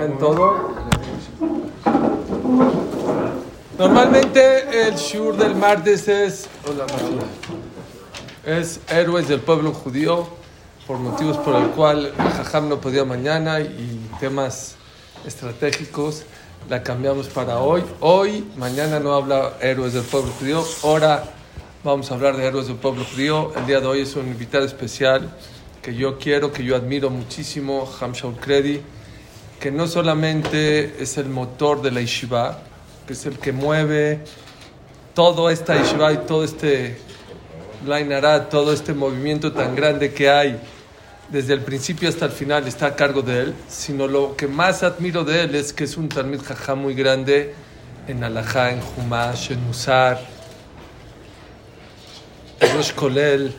en todo. Normalmente el shur del martes es es héroes del pueblo judío por motivos por el cual Jajam no podía mañana y temas estratégicos la cambiamos para hoy. Hoy, mañana no habla héroes del pueblo judío, ahora vamos a hablar de héroes del pueblo judío. El día de hoy es un invitado especial que yo quiero, que yo admiro muchísimo, Hamshaul Kredi, que no solamente es el motor de la yeshiva, que es el que mueve todo esta yeshiva y todo este Blainará, todo este movimiento tan grande que hay desde el principio hasta el final está a cargo de él, sino lo que más admiro de él es que es un Talmid Jajá muy grande en Alajá, en Humash, en Musar, en Rosh Kolel,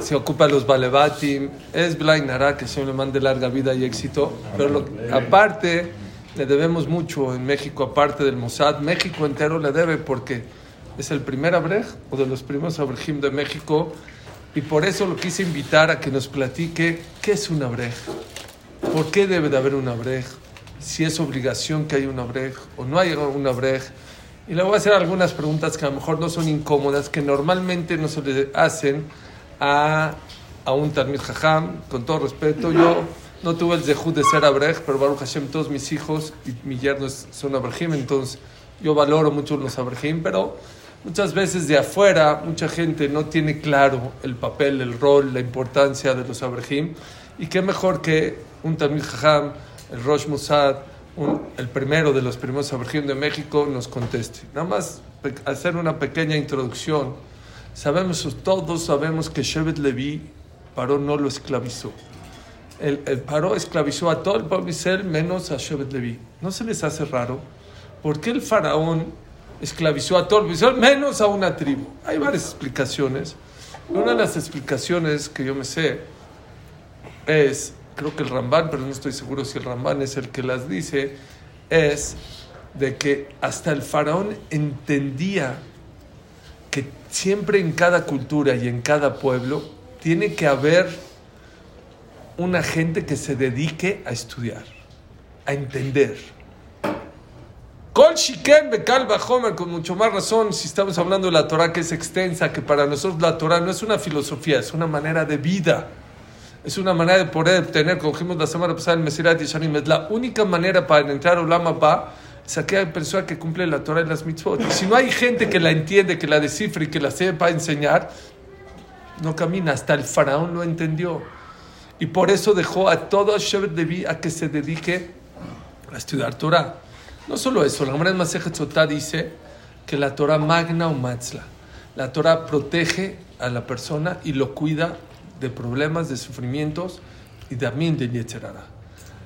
se ocupa los Balebatim, es Blainara, que se le mande larga vida y éxito, pero aparte le debemos mucho en México, aparte del Mossad, México entero le debe porque es el primer abrej o de los primeros abrejim de México. Y por eso lo quise invitar a que nos platique qué es un abrej, por qué debe de haber un abrej, si es obligación que haya un abrej o no hay un abrej. Y le voy a hacer algunas preguntas que a lo mejor no son incómodas, que normalmente no se le hacen a, a un Talmid Jajam, con todo respeto. Yo no tuve el zehut de ser abrej, pero Baruch Hashem, todos mis hijos y mi yerno son abrejim, entonces yo valoro mucho los abrejim, pero muchas veces de afuera mucha gente no tiene claro el papel, el rol, la importancia de los abrejim. Y qué mejor que un Talmid Jajam, el Rosh Mossad, el primero de los primeros abrejim de México, nos conteste. Nada más hacer una pequeña introducción Sabemos, todos sabemos que Shevet Levi, Paró no lo esclavizó. El, el Paró esclavizó a todo el pueblo Israel menos a Shevet Levi. ¿No se les hace raro? ¿Por qué el faraón esclavizó a todo el pueblo Israel menos a una tribu? Hay varias explicaciones. Una de las explicaciones que yo me sé es, creo que el Rambán, pero no estoy seguro si el Rambán es el que las dice, es de que hasta el faraón entendía siempre en cada cultura y en cada pueblo tiene que haber una gente que se dedique a estudiar, a entender. Kol Shiken Bekal Homer, con mucho más razón, si estamos hablando de la Torah que es extensa, que para nosotros la Torah no es una filosofía, es una manera de vida. Es una manera de poder tener, como dijimos la semana pasada en Mesirat y Shanim, es la única manera para entrar a Ulama Ba es aquella persona que cumple la Torah y las mitzvot. Y si no hay gente que la entiende, que la descifre y que la sepa enseñar, no camina. Hasta el faraón lo entendió. Y por eso dejó a todo Shevet Levi a que se dedique a estudiar Torah. No solo eso, la Gemara Masejet Sotá dice que la Torah magna o matzla. La Torah protege a la persona y lo cuida de problemas, de sufrimientos y también de Yetzerara.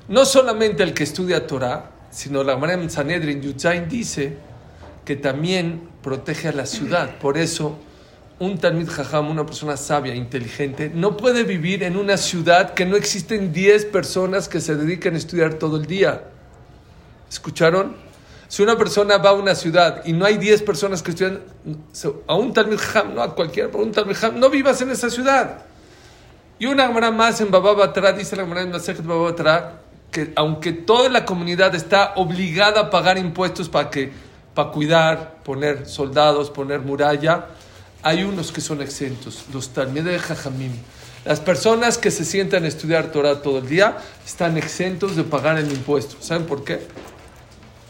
No solamente el que estudia Torah, sino la Gemara en Sanedrin Yudzain dice que también protege a la ciudad. Por eso, un Talmid Jajam, una persona sabia, inteligente, no puede vivir en una ciudad que no existen 10 personas que se dedican a estudiar todo el día. ¿Escucharon? Si una persona va a una ciudad y no hay 10 personas que estudian, a un Talmid Jajam, no a cualquier, a un Talmid Jajam, no vivas en esa ciudad. Y una Gemara más en Bababatra, dice la Gemara en Masejet Bababatra, que aunque toda la comunidad está obligada a pagar impuestos para que para cuidar, poner soldados, poner muralla, hay unos que son exentos, los de Jajamim. Las personas que se sientan a estudiar Torah todo el día están exentos de pagar el impuesto. ¿Saben por qué?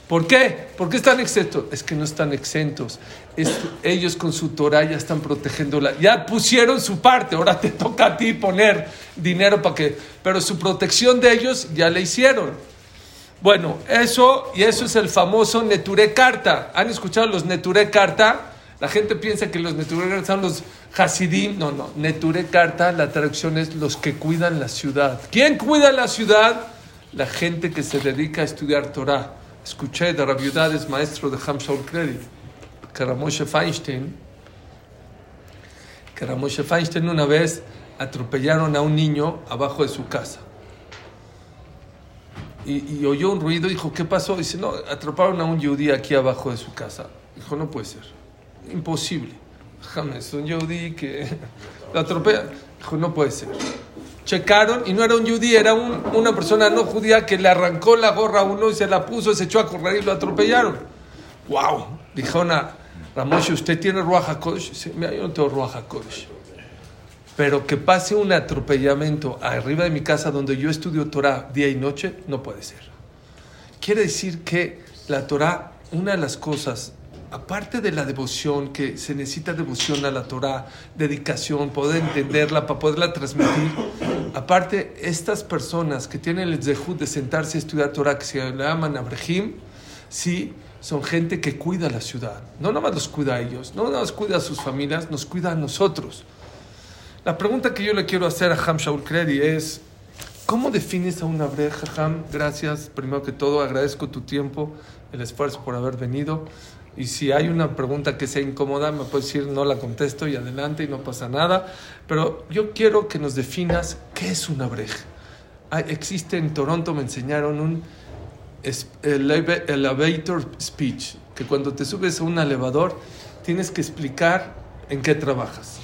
¿Por qué? ¿Por qué están exentos? Es que no están exentos. ellos con su Torah ya están protegiéndola. Ya pusieron su parte. Ahora te toca a ti poner dinero para que. Pero su protección de ellos ya la hicieron. Bueno, eso y eso es el famoso Neture Carta. ¿Han escuchado los Neture Carta? La gente piensa que los Neture Carta son los Hasidim. No, no. Neture Carta, la traducción es los que cuidan la ciudad. ¿Quién cuida la ciudad? La gente que se dedica a estudiar Torah escuché de maestro de Hamshaul Credit, que Ramoshe Feinstein, que Feinstein una vez atropellaron a un niño abajo de su casa. Y, oyó un ruido dijo, ¿qué pasó? Dice, no, atroparon a un yudí aquí abajo de su casa. Dijo, no puede ser. Imposible. James, un yudí que lo atropella. Dijo, no puede ser. Checaron y no era un judí, era una persona no judía que le arrancó la gorra a uno y se la puso, se echó a correr y lo atropellaron. ¡Wow! Dijo una, Ramoshe, ¿usted tiene Ruach HaKodesh? mira, yo no tengo Ruach HaKodesh. Pero que pase un atropellamiento arriba de mi casa donde yo estudio Torah día y noche, no puede ser. Quiere decir que la Torah, una de las cosas, aparte de la devoción, que se necesita devoción a la Torah, dedicación, poder entenderla para poderla transmitir, aparte, estas personas que tienen el zehut de sentarse a estudiar Torah, que se llaman Abrahim, sí, son gente que cuida la ciudad. No nada más los cuida a ellos, no nada más cuida a sus familias, nos cuida a nosotros. La pregunta que yo le quiero hacer a Ham Shaul Kredi es, ¿cómo defines a una breja, Ham? Gracias, primero que todo, agradezco tu tiempo, el esfuerzo por haber venido. Y si hay una pregunta que sea incómoda, me puedes decir, no la contesto y adelante y no pasa nada. Pero yo quiero que nos definas qué es una breja. existe en Toronto, me enseñaron un elevator speech, que cuando te subes a un elevador tienes que explicar en qué trabajas.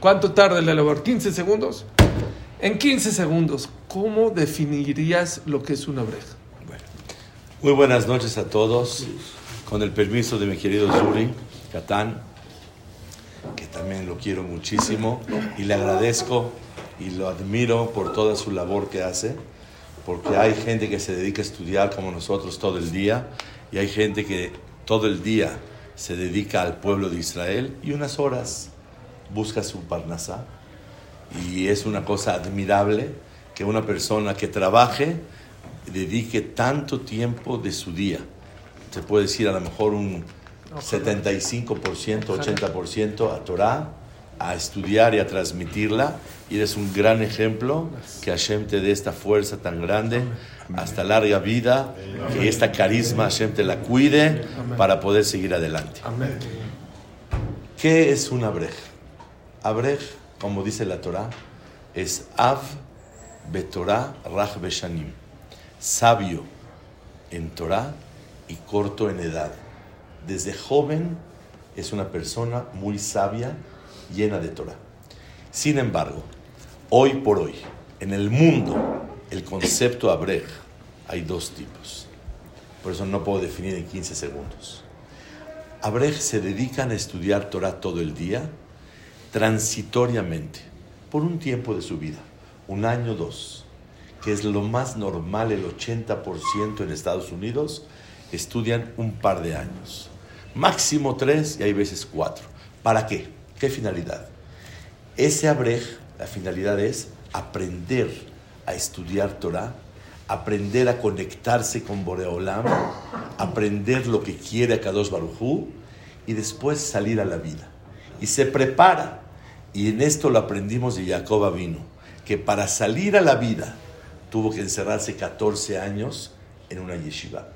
¿Cuánto tarda el elevador? ¿15 segundos? En 15 segundos, ¿cómo definirías lo que es una breja? Muy buenas noches a todos. Con el permiso de mi querido Zuri Catán, que también lo quiero muchísimo y le agradezco y lo admiro por toda su labor que hace, porque hay gente que se dedica a estudiar como nosotros todo el día y hay gente que todo el día se dedica al pueblo de Israel y unas horas busca su parnasá. Y es una cosa admirable que una persona que trabaje dedique tanto tiempo de su día. Se puede decir a lo mejor un 75%, 80% a Torah, a estudiar y a transmitirla. Y eres un gran ejemplo que Hashem te dé esta fuerza tan grande, hasta larga vida, que esta carisma Hashem te la cuide para poder seguir adelante. ¿Qué es una breja? Abrej, como dice la Torah, es Av Betorah Raj Beshanim, sabio en Torah y corto en edad. Desde joven es una persona muy sabia, llena de Torah. Sin embargo, hoy por hoy, en el mundo, el concepto Abrej hay dos tipos. Por eso no puedo definir en 15 segundos. Abrej se dedican a estudiar Torah todo el día transitoriamente, por un tiempo de su vida, un año, dos, que es lo más normal, el 80% en Estados Unidos, estudian un par de años. Máximo tres y hay veces cuatro. ¿Para qué? ¿Qué finalidad? Ese abrej, la finalidad es aprender a estudiar Torah, aprender a conectarse con Boreolam, aprender lo que quiere Kadosh Barujú y después salir a la vida y se prepara. Y en esto lo aprendimos de Jacob vino, que para salir a la vida tuvo que encerrarse 14 años en una yeshiva.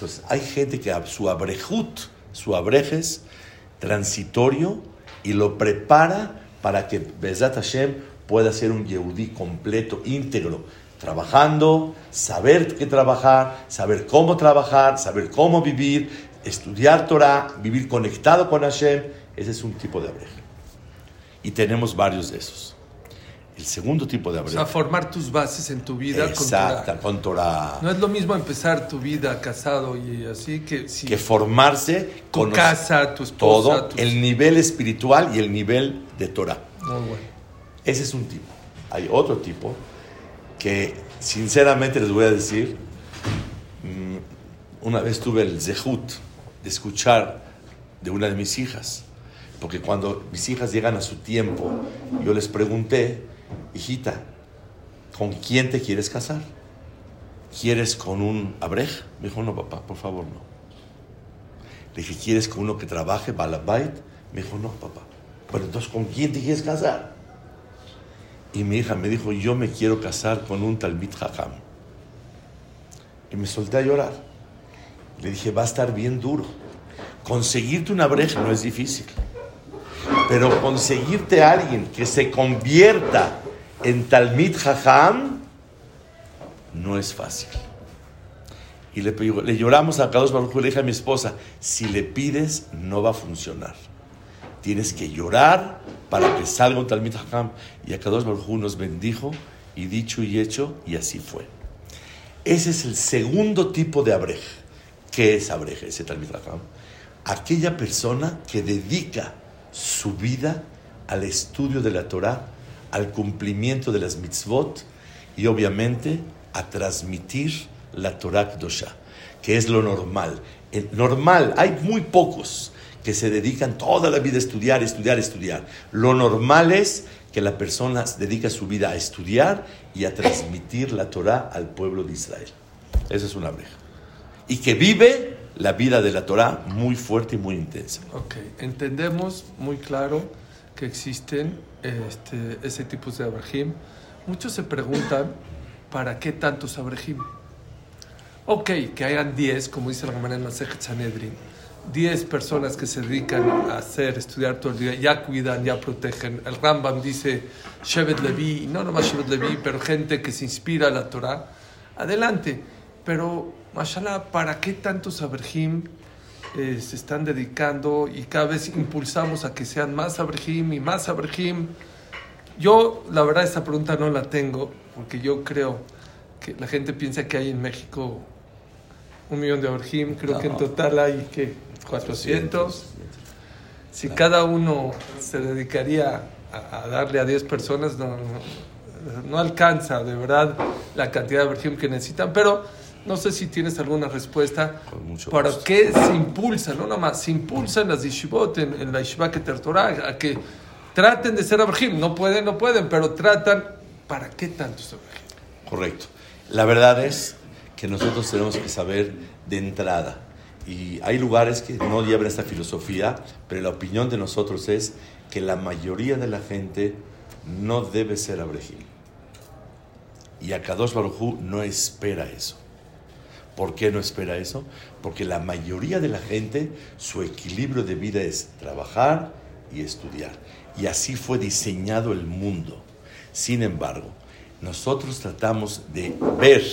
Entonces, hay gente que su abrejut, su abrejes transitorio y lo prepara para que Bezat Hashem pueda ser un yehudí completo, íntegro, trabajando, saber qué trabajar, saber cómo trabajar, saber cómo vivir, estudiar Torah, vivir conectado con Hashem ese es un tipo de abreja. Y tenemos varios de esos. El segundo tipo de abreja. O sea, formar tus bases en tu vida Exacto, con Torah. No es lo mismo empezar tu vida casado y así que... que formarse tu casa, tu esposa. Todo, el nivel espiritual y el nivel de Torah. Muy bueno. Ese es un tipo. Hay otro tipo que, sinceramente les voy a decir, mm, una vez tuve el zehut de escuchar de una de mis hijas porque cuando mis hijas llegan a su tiempo, yo les pregunté, hijita, ¿con quién te quieres casar? ¿Quieres con un abrej? Me dijo, no, papá, por favor, no. Le dije, ¿quieres con uno que trabaje, balabait? Me dijo, no, papá. Bueno, entonces, ¿con quién te quieres casar? Y mi hija me dijo, yo me quiero casar con un talmid hakam. Y me solté a llorar. Le dije, va a estar bien duro. Conseguirte una breja no es difícil. Pero conseguirte a alguien que se convierta en Talmid Jajam no es fácil. Y le, lloramos a Kadosh Baruj le dije a mi esposa, si le pides no va a funcionar. Tienes que llorar para que salga un Talmid Jajam. Y a Kadosh Baruj nos bendijo y y dicho y hecho, y así fue. Ese es el segundo tipo de abrej. ¿Qué es abrej? Ese Talmid Aquella persona que dedica su vida al estudio de la Torah, al cumplimiento de las mitzvot y obviamente a transmitir la Torah Kdosha, que es lo normal. El normal, hay muy pocos que se dedican toda la vida a estudiar, estudiar, estudiar. Lo normal es que la persona dedica su vida a estudiar y a transmitir la Torah al pueblo de Israel. Esa es una breja. Y que vive la vida de la Torah muy fuerte y muy intensa. Ok, entendemos muy claro que existen este, ese tipo de abrahim. Muchos se preguntan, ¿para qué tantos abrahim? Ok, que hayan 10, como dice la Gemara en la Sanedrin 10 personas que se dedican a hacer, estudiar todo el día, ya cuidan, ya protegen. El Rambam dice Shevet Levi, no nomás Shevet Levi, pero gente que se inspira a la Torah. Adelante. Pero, mashallah, ¿para qué tantos abrahim eh, se están dedicando y cada vez impulsamos a que sean más abrahim y más abrahim? Yo, la verdad, esta pregunta no la tengo, porque yo creo que la gente piensa que hay en México un millón de abrahim, creo que en total hay que 400. Si cada uno se dedicaría a, darle a 10 personas, no, no, alcanza de verdad la cantidad de versión que necesitan, pero no sé si tienes alguna respuesta para qué se impulsa, no nomás, se impulsan las yeshivot en, la yeshiva que Torah a que traten de ser abrahim. No pueden, no pueden, pero tratan. ¿Para qué tantos abrahim? Correcto. La verdad es que nosotros tenemos que saber de entrada y hay lugares que no llevan esta filosofía, pero la opinión de nosotros es que la mayoría de la gente no debe ser abrejil. Y Akadosh Baruj no espera eso. ¿Por qué no espera eso? Porque la mayoría de la gente, su equilibrio de vida es trabajar y estudiar. Y así fue diseñado el mundo. Sin embargo, nosotros tratamos de ver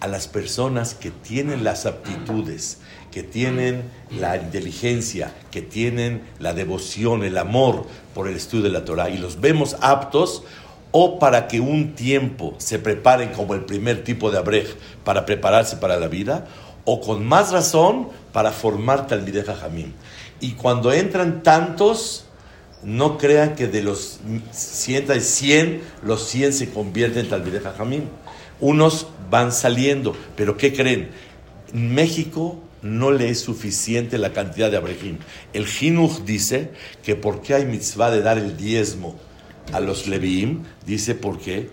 a las personas que tienen las aptitudes, que tienen la inteligencia, que tienen la devoción, el amor por el estudio de la Torah y los vemos aptos o para que un tiempo se preparen como el primer tipo de abrej para prepararse para la vida, o con más razón para formar Talmideh Jamim. Y cuando entran tantos, no crean que de los 100, 100 los 100 se convierten en Talmideh Jamim. Unos van saliendo, pero ¿qué creen? En México no le es suficiente la cantidad de abrejim. El Jinuch dice que por qué hay mitzvah de dar el diezmo a los leviim, dice porque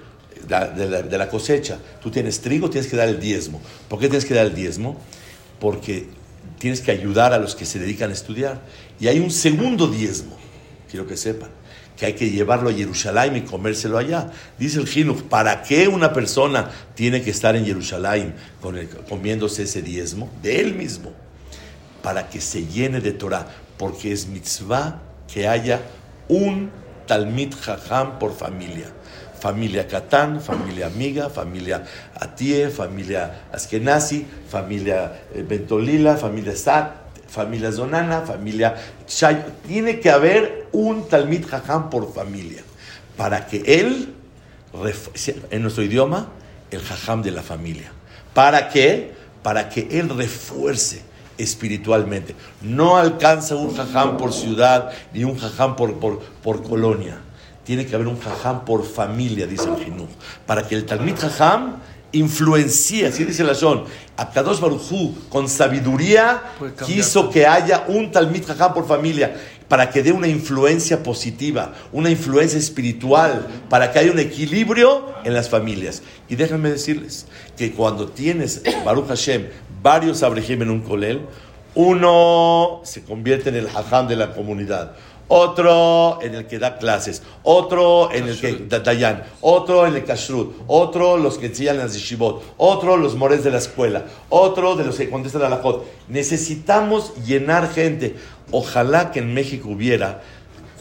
de la, de la cosecha. Tú tienes trigo, tienes que dar el diezmo. ¿Por qué tienes que dar el diezmo? Porque tienes que ayudar a los que se dedican a estudiar. Y hay un segundo diezmo, quiero que sepan, que hay que llevarlo a Jerusalén y comérselo allá. Dice el Jinuch, ¿para qué una persona tiene que estar en Jerusalén comiéndose ese diezmo? De él mismo. Para que se llene de Torah. Porque es mitzvah que haya un Talmid Jajam por familia. Familia Catán, familia Amiga, familia Atie, familia Askenazi, familia eh, Bentolila, familia Sat, familia Zonana, familia Chay. Tiene que haber un Talmid Jajam por familia para que él, en nuestro idioma, el Jajam de la familia. ¿Para qué? Para que él refuerce espiritualmente. No alcanza un Jajam por ciudad ni un Jajam por, por, por colonia. Tiene que haber un Jajam por familia, dice el Jinuj. Para que el Talmid Jajam influencia, así dice la Shon, Abkadosh Barujú, con sabiduría, quiso que haya un Talmid Jajam por familia, para que dé una influencia positiva, una influencia espiritual, para que haya un equilibrio en las familias. Y déjenme decirles que cuando tienes, Baruch Hashem, varios Abraham en un colel, uno se convierte en el Jajam de la comunidad otro en el que da clases, otro en el que da dayan, otro en el kashrut, otro los que enseñan las yeshivot, otro los mores de la escuela, otro de los que contestan a la jod. Necesitamos llenar gente. Ojalá que en México hubiera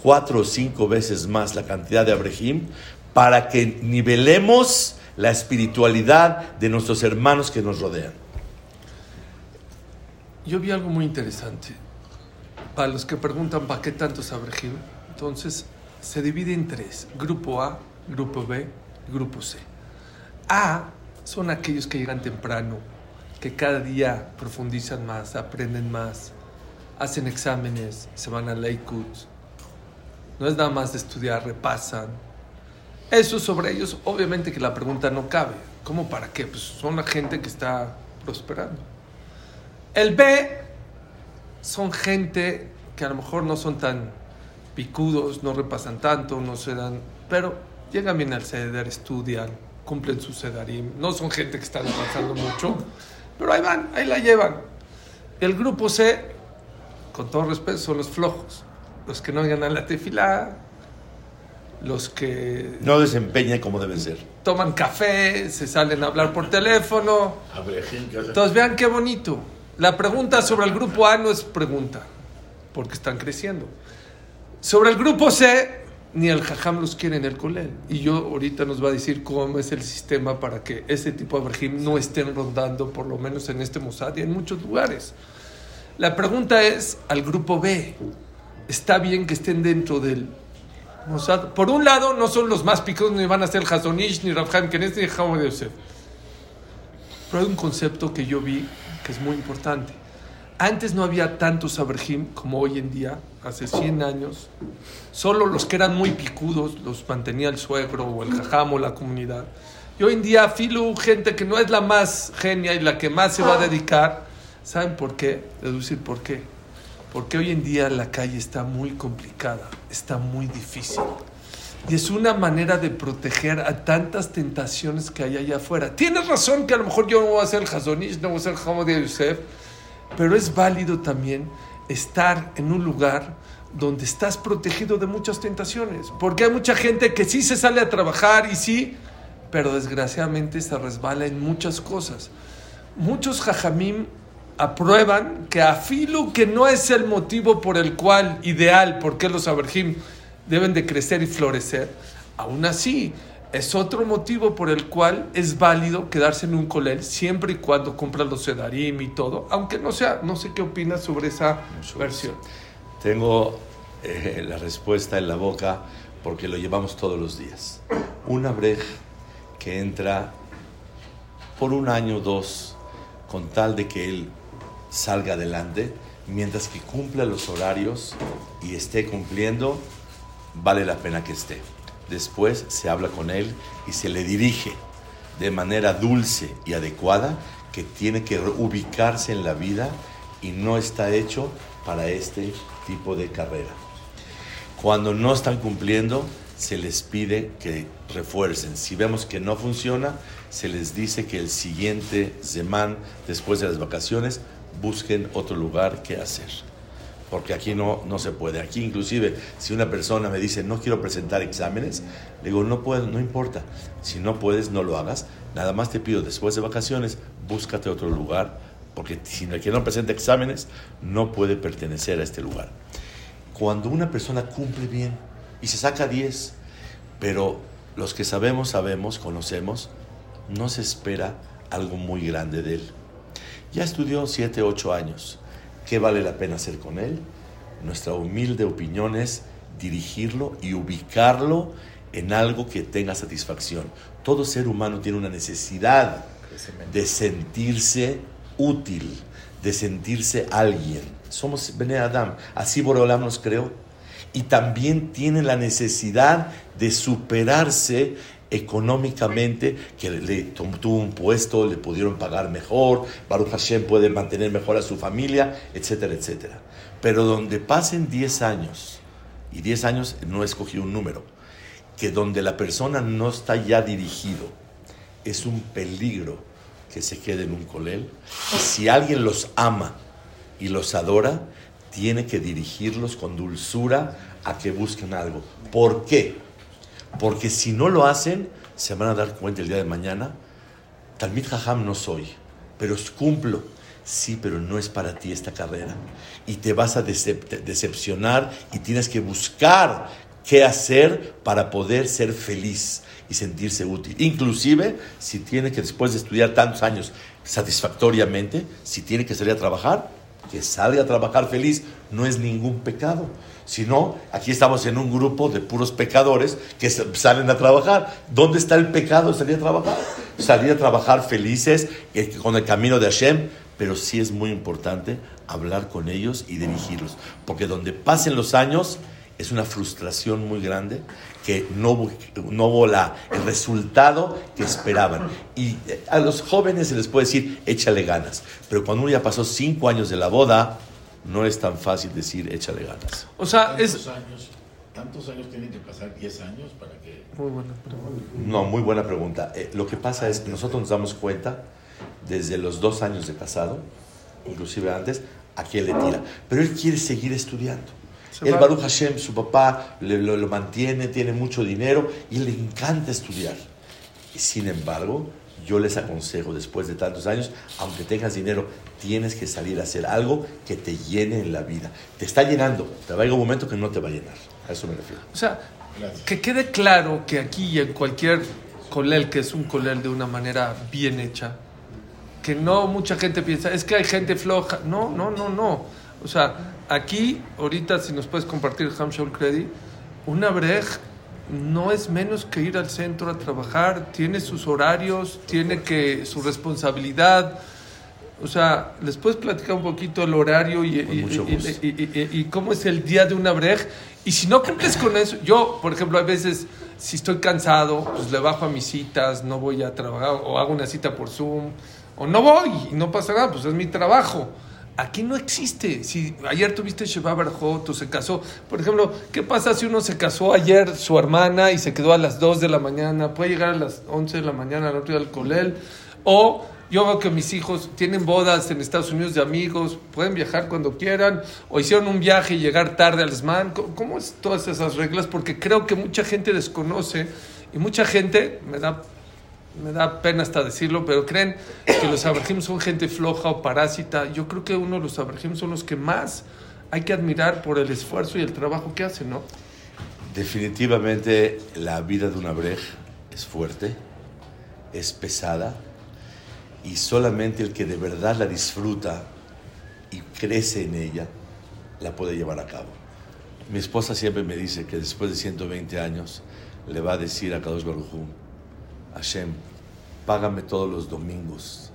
cuatro o cinco veces más la cantidad de abrejim para que nivelemos la espiritualidad de nuestros hermanos que nos rodean. Yo vi algo muy interesante para los que preguntan para qué tantos abrejim, entonces se divide en tres, grupo A, grupo B, grupo C. A son aquellos que llegan temprano, que cada día profundizan más, aprenden más, hacen exámenes, se van a Lakewood. No es nada más de estudiar, repasan. Eso sobre ellos, obviamente que la pregunta no cabe. ¿Cómo para qué? Pues son la gente que está prosperando. El B son gente que a lo mejor no son tan picudos, no repasan tanto, no se dan, pero llegan bien al ceder, estudian, cumplen su sedarim. No son gente que está repasando mucho, pero ahí van, ahí la llevan. El grupo C, con todo respeto, son los flojos, los que no ganan la tefilá, los que no desempeñan como deben ser. Toman café, se salen a hablar por teléfono. Entonces vean qué bonito. La pregunta sobre el grupo A no es pregunta, porque están creciendo. Sobre el grupo C, ni el jajam los quiere en el colel. Y yo ahorita nos va a decir cómo es el sistema para que ese tipo de Abraham no estén rondando, por lo menos en este Mossad y en muchos lugares. La pregunta es al grupo B. ¿Está bien que estén dentro del Mossad? Por un lado, no son los más picados, ni van a ser Hazonish, ni Rabham Kenes, ni Jaume de Yosef. Pero hay un concepto que yo vi que es muy importante. Antes no había tantos Abraham como hoy en día, hace 100 años. Solo los que eran muy picudos los mantenía el suegro o el jajam o la comunidad. Y hoy en día, Filu, gente que no es la más genia y la que más se va a dedicar, ¿saben por qué? Deducir por qué. Porque hoy en día la calle está muy complicada, está muy difícil. Y es una manera de proteger a tantas tentaciones que hay allá afuera. Tienes razón que a lo mejor yo no voy a ser Hazonish, no voy a ser el de Yosef, pero es válido también estar en un lugar donde estás protegido de muchas tentaciones. Porque hay mucha gente que sí se sale a trabajar y sí, pero desgraciadamente se resbala en muchas cosas. Muchos jajamim aprueban que afilu que no es el motivo por el cual ideal, porque los averjim deben de crecer y florecer, aún así es otro motivo por el cual es válido quedarse en un colel siempre y cuando cumpla los sedarim y todo, aunque no sea, no sé qué opinas sobre esa versión. Tengo eh, la respuesta en la boca porque lo llevamos todos los días. Una brej que entra por un año o dos con tal de que él salga adelante, mientras que cumpla los horarios y esté cumpliendo, vale la pena que esté. Después se habla con él y se le dirige de manera dulce y adecuada que tiene que ubicarse en la vida y no está hecho para este tipo de carrera. Cuando no están cumpliendo, se les pide que refuercen. Si vemos que no funciona, se les dice que el siguiente semana, después de las vacaciones, busquen otro lugar que hacer porque aquí no, no se puede. Aquí inclusive si una persona me dice no quiero presentar exámenes, le digo no puedo, no importa. Si no puedes, no lo hagas. Nada más te pido después de vacaciones, búscate otro lugar, porque si el que no presenta exámenes no puede pertenecer a este lugar. Cuando una persona cumple bien y se saca 10, pero los que sabemos, sabemos, conocemos, no se espera algo muy grande de él. Ya estudió 7, 8 años ¿Qué vale la pena hacer con él? Nuestra humilde opinión es dirigirlo y ubicarlo en algo que tenga satisfacción. Todo ser humano tiene una necesidad de sentirse útil, de sentirse alguien. Somos Bene Adam, así Boreolam nos creó. Y también tiene la necesidad de superarse económicamente, que le tuvo un puesto, le pudieron pagar mejor, Baruch Hashem puede mantener mejor a su familia, etcétera, etcétera. Pero donde pasen 10 años, y 10 años no escogí un número, que donde la persona no está ya dirigido, es un peligro que se quede en un colel. Si alguien los ama y los adora, tiene que dirigirlos con dulzura a que busquen algo. ¿Por qué? Porque si no lo hacen, se van a dar cuenta el día de mañana. Talmid Jajam no soy, pero cumplo. Sí, pero no es para ti esta carrera. Y te vas a decepcionar y tienes que buscar qué hacer para poder ser feliz y sentirse útil. Inclusive, si tiene que después de estudiar tantos años satisfactoriamente, si tiene que salir a trabajar, que salga a trabajar feliz, no es ningún pecado. Si no, aquí estamos en un grupo de puros pecadores que salen a trabajar. ¿Dónde está el pecado salir a trabajar? Salir a trabajar felices eh, con el camino de Hashem, pero sí es muy importante hablar con ellos y dirigirlos, porque donde pasen los años es una frustración muy grande que no, no hubo la, el resultado que esperaban. Y eh, a los jóvenes se les puede decir, échale ganas, pero cuando uno ya pasó cinco años de la boda, no es tan fácil decir, échale ganas. O sea, es... Años, ¿Tantos años tienen que pasar? ¿10 años para que...? Muy buena pregunta. No, muy buena pregunta. Eh, lo que pasa es que nosotros nos damos cuenta desde los dos años de casado, inclusive antes, a quién le tira. Pero él quiere seguir estudiando. El Baruch Hashem, su papá, lo, mantiene, tiene mucho dinero y le encanta estudiar. Y sin embargo, yo les aconsejo, después de tantos años, aunque tengas dinero, tienes que salir a hacer algo que te llene en la vida. Te está llenando, te va a llegar un momento que no te va a llenar. A eso me refiero. O sea, que quede claro que aquí y en cualquier colel, que es un colel de una manera bien hecha, que no mucha gente piensa, es que hay gente floja. No, no, no, no. O sea, aquí, ahorita, si nos puedes compartir Hamshol Credit, una brej no es menos que ir al centro a trabajar, tiene sus horarios, tiene que su responsabilidad. O sea, ¿les puedes platicar un poquito el horario y, y, cómo es el día de una brej? Y si no cumples con eso, yo, por ejemplo, a veces, si estoy cansado, pues le bajo a mis citas, no voy a trabajar, o hago una cita por Zoom, o no voy y no pasa nada, pues es mi trabajo. Aquí no existe. Si ayer tuviste Sheba Barjot o se casó, por ejemplo, ¿qué pasa si uno se casó ayer su hermana y se quedó a las 2 de la mañana? Puede llegar a las 11 de la mañana al otro día al colel. O yo veo que mis hijos tienen bodas en Estados Unidos de amigos, pueden viajar cuando quieran, o hicieron un viaje y llegar tarde al SMAN. ¿Cómo es todas esas reglas? Porque creo que mucha gente desconoce y mucha gente, me da me da pena hasta decirlo, pero creen que los abrahim son gente floja o parásita. Yo creo que uno de los abrahim son los que más hay que admirar por el esfuerzo y el trabajo que hacen, ¿no? Definitivamente la vida de un abrej es fuerte, es pesada, y solamente el que de verdad la disfruta y crece en ella, la puede llevar a cabo. Mi esposa siempre me dice que después de 120 años le va a decir a Kadosh Baruj Hashem, págame todos los domingos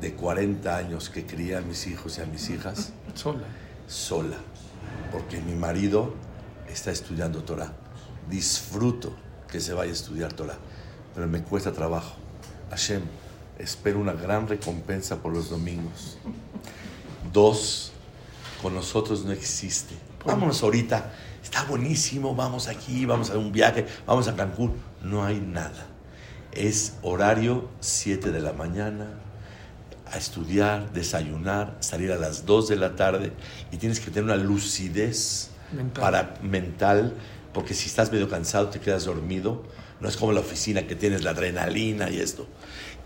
de 40 años que cría a mis hijos y a mis hijas. Sola. Sola. Porque mi marido está estudiando Torah. Disfruto que se vaya a estudiar Torah, pero me cuesta trabajo. Hashem, espero una gran recompensa por los domingos. Dos, con nosotros no existe. Vámonos ahorita está buenísimo, vamos aquí, vamos a un viaje, vamos a Cancún. No hay nada. Es horario 7 de la mañana, a estudiar, desayunar, salir a las 2 de la tarde y tienes que tener una lucidez mental. Para, mental, porque si estás medio cansado te quedas dormido. No es como la oficina que tienes la adrenalina y esto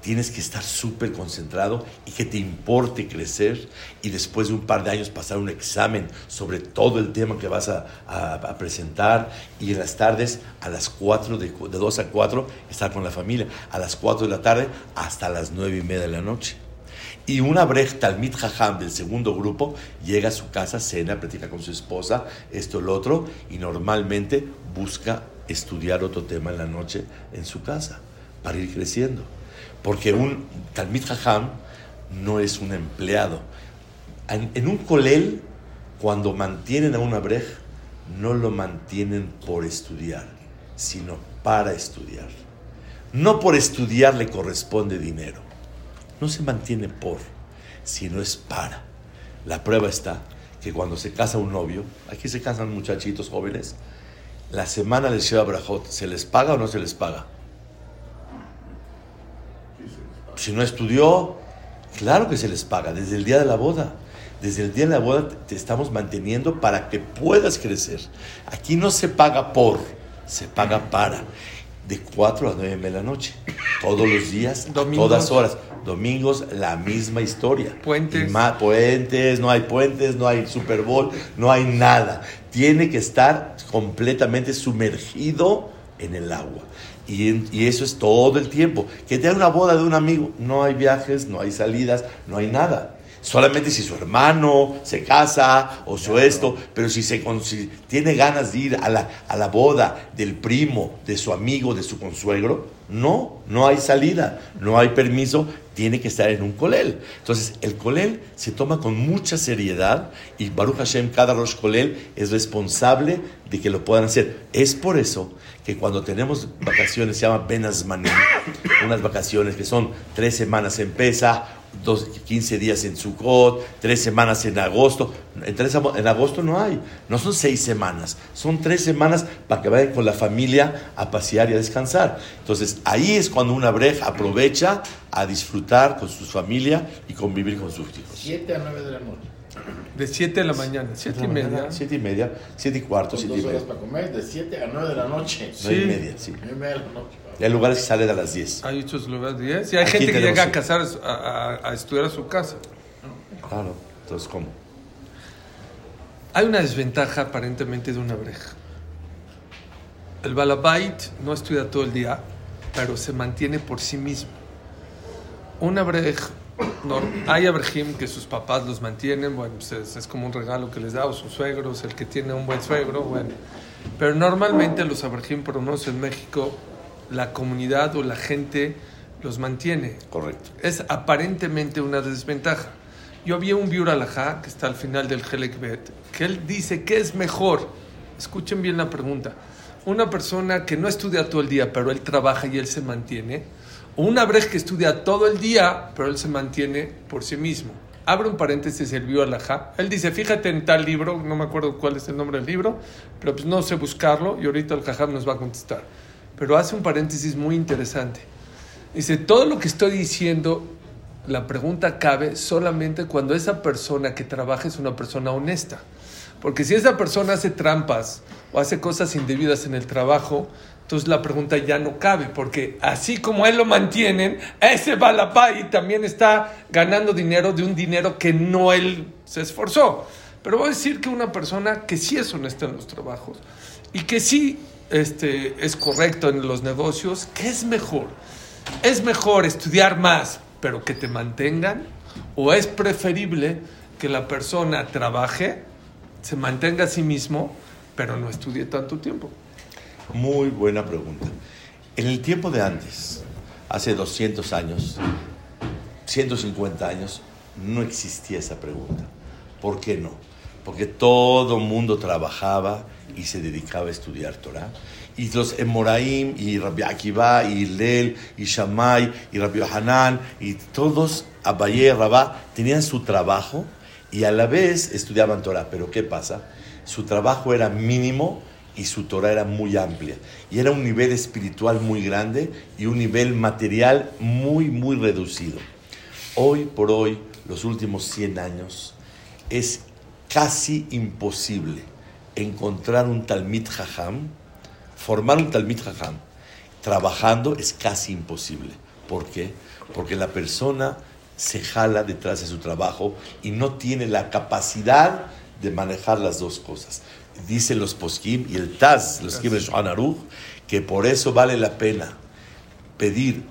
tienes que estar súper concentrado y que te importe crecer y después de un par de años pasar un examen sobre todo el tema que vas a, presentar y en las tardes a las 4, de, de 2 a 4 estar con la familia, a las 4 de la tarde hasta las 9 y media de la noche. Y una brej Talmid Jajam del segundo grupo llega a su casa, cena, platica con su esposa, esto, lo otro, y normalmente busca estudiar otro tema en la noche en su casa para ir creciendo. Porque un Talmid Jajam no es un empleado. En, un colel, cuando mantienen a un abrej, no lo mantienen por estudiar, sino para estudiar. No por estudiar le corresponde dinero. No se mantiene por, sino es para. La prueba está que cuando se casa un novio, aquí se casan muchachitos jóvenes, la semana del Sheba Brajot, ¿se les paga o no se les paga? Si no estudió, claro que se les paga desde el día de la boda. Desde el día de la boda te estamos manteniendo para que puedas crecer. Aquí no se paga por, se paga para. De 4 a 9 de la noche. Todos los días, todas horas. Domingos, la misma historia. Puentes. Más, puentes, no hay puentes, no hay Super Bowl, no hay nada. Tiene que estar completamente sumergido en el agua. Y, eso es todo el tiempo. Que te una boda de un amigo, no hay viajes, no hay salidas, no hay nada. Solamente si su hermano se casa o su esto, pero si, se, si tiene ganas de ir a la, a la boda del primo, de su amigo, de su consuegro, no, no hay salida, no hay permiso, tiene que estar en un colel. Entonces, el colel se toma con mucha seriedad y Baruch Hashem, cada Rosh Colel es responsable de que lo puedan hacer. Es por eso que cuando tenemos vacaciones, se llama Benazmanim, unas vacaciones que son tres semanas en Pesa, dos, 15 días en Sukkot, tres semanas en agosto. En, tres en agosto no hay, no son seis semanas, son tres semanas para que vayan con la familia a pasear y a descansar. Entonces ahí es cuando una breja aprovecha a disfrutar con su familia y convivir con sus hijos. 7 a 9 de la noche. De 7 de la mañana, 7 y media. Siete y media, siete y cuarto, Con siete dos y horas media. para comer, de 7 a 9 de la noche. Nueve y Sí. media, sí. 9 y media de la noche. Hay lugares que salen a las 10. Hay muchos lugares de 10. Y hay Aquí gente que llega a casar a- a- a estudiar a su casa. Claro. Entonces, ¿cómo? Hay una desventaja aparentemente de una breja. El balabait no estudia todo el día, pero se mantiene por sí mismo. Una breja, no, hay abrejim que sus papás los mantienen, bueno, pues es, es como un regalo que les da, o sus suegros, el que tiene un buen suegro, bueno. Pero normalmente los abrejim, por lo menos en México, la comunidad o la gente los mantiene. Correcto. Es aparentemente una desventaja. Yo vi un biur alajá que está al final del Helek Bet, que él dice que es mejor. Escuchen bien la pregunta. Una persona que no estudia todo el día, pero él trabaja y él se mantiene, o una brej que estudia todo el día, pero él se mantiene por sí mismo. Abre un paréntesis el biur alajá. Él dice, fíjate en tal libro, no me acuerdo cuál es el nombre del libro, pero pues no sé buscarlo y ahorita el jajam nos va a contestar. Pero hace un paréntesis muy interesante. Dice, todo lo que estoy diciendo, la pregunta cabe solamente cuando esa persona que trabaja es una persona honesta. Porque si esa persona hace trampas o hace cosas indebidas en el trabajo, entonces la pregunta ya no cabe, porque así como él lo mantienen, ese balapay también está ganando dinero de un dinero que no él se esforzó. Pero voy a decir que una persona que sí es honesta en los trabajos y que sí este, es correcto en los negocios, ¿qué es mejor? ¿Es mejor estudiar más, pero que te mantengan? ¿O es preferible que la persona trabaje, se mantenga a sí mismo, pero no estudie tanto tiempo? Muy buena pregunta. En el tiempo de antes, hace 200 años, 150 años, no existía esa pregunta. ¿Por qué no? Porque todo mundo trabajaba y se dedicaba a estudiar Torah. Y los Emoraim, y Rabbi Akiva, y Lel, y Shammai, y Rabbi Hanan, y todos, Abaye, Rabá, tenían su trabajo y a la vez estudiaban Torah. Pero ¿qué pasa? Su trabajo era mínimo y su Torah era muy amplia. Y era un nivel espiritual muy grande y un nivel material muy, muy reducido. Hoy por hoy, los últimos 100 años, es casi imposible encontrar un Talmid Jajam, formar un Talmid Jajam, trabajando es casi imposible. ¿Por qué? Porque la persona se jala detrás de su trabajo y no tiene la capacidad de manejar las dos cosas. Dicen los poskim y el Taz, los Aruch, que por eso vale la pena pedir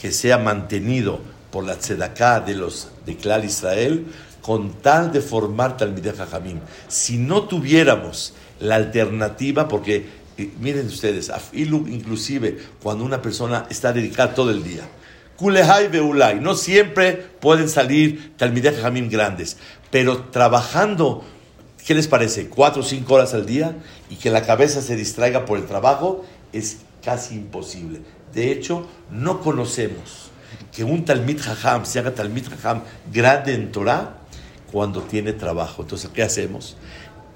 que sea mantenido por la tzedaká de los de Clar Israel con tal de formar Talmidei Jajamim. Si no tuviéramos la alternativa, porque eh, miren ustedes, inclusive cuando una persona está dedicada todo el día, Kulehai Beulai, no siempre pueden salir Talmidei Jajamim grandes, pero trabajando, ¿qué les parece? Cuatro o cinco horas al día y que la cabeza se distraiga por el trabajo es casi imposible. De hecho, no conocemos que un Talmid Jajam se haga Talmid Jajam grande en Torah cuando tiene trabajo. Entonces, ¿qué hacemos?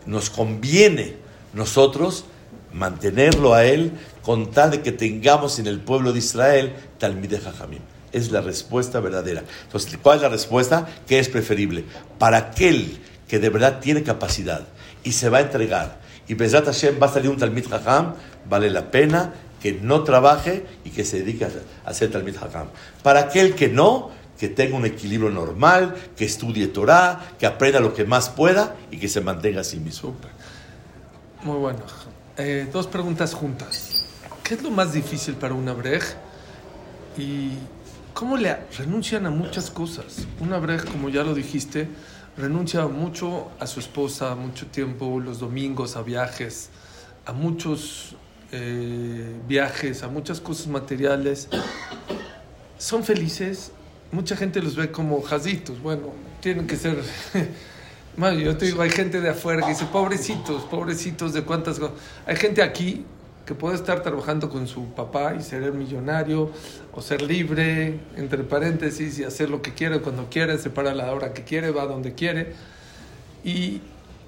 Nos conviene nosotros mantenerlo a él con tal de que tengamos en el pueblo de Israel Talmid Jajamim. Es la respuesta verdadera. Entonces, ¿cuál es la respuesta? ¿Qué es preferible? Para aquel que de verdad tiene capacidad y se va a entregar y Bezrat Hashem va a salir un Talmid Jajam, vale la pena que no trabaje y que se dedique a a hacer Talmid Jajam. Para aquel que no, que tenga un equilibrio normal, que estudie Torah, que aprenda lo que más pueda y que se mantenga a sí mismo. Muy bueno. Eh, dos preguntas juntas. ¿Qué es lo más difícil para una brej? ¿Y ¿Cómo le renuncian a muchas cosas? Una breja, como ya lo dijiste, renuncia mucho a su esposa, mucho tiempo, los domingos, a viajes, a muchos eh, viajes, a muchas cosas materiales. Son felices. Mucha gente los ve como jazitos. Bueno, tienen que ser. bueno, yo te digo, hay gente de afuera que dice, pobrecitos, pobrecitos de cuántas cosas. Hay gente aquí que puede estar trabajando con su papá y ser millonario o ser libre, entre paréntesis, y hacer lo que quiere cuando quiere, se para la hora que quiere, va donde quiere. ¿Y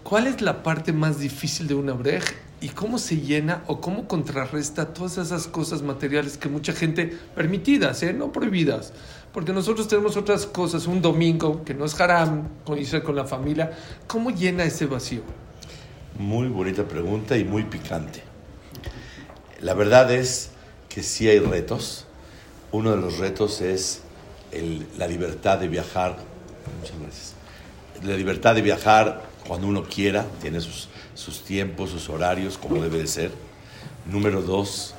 cuál es la parte más difícil de una breja? ¿Y cómo se llena o cómo contrarresta todas esas cosas materiales que mucha gente, permitidas, ¿eh? no prohibidas? Porque nosotros tenemos otras cosas, un domingo que no es haram, con irse con la familia. ¿Cómo llena ese vacío? Muy bonita pregunta y muy picante. La verdad es que sí hay retos. Uno de los retos es la libertad de viajar. Muchas gracias. La libertad de viajar cuando uno quiera, tiene sus, sus tiempos, sus horarios, como debe de ser. Número dos,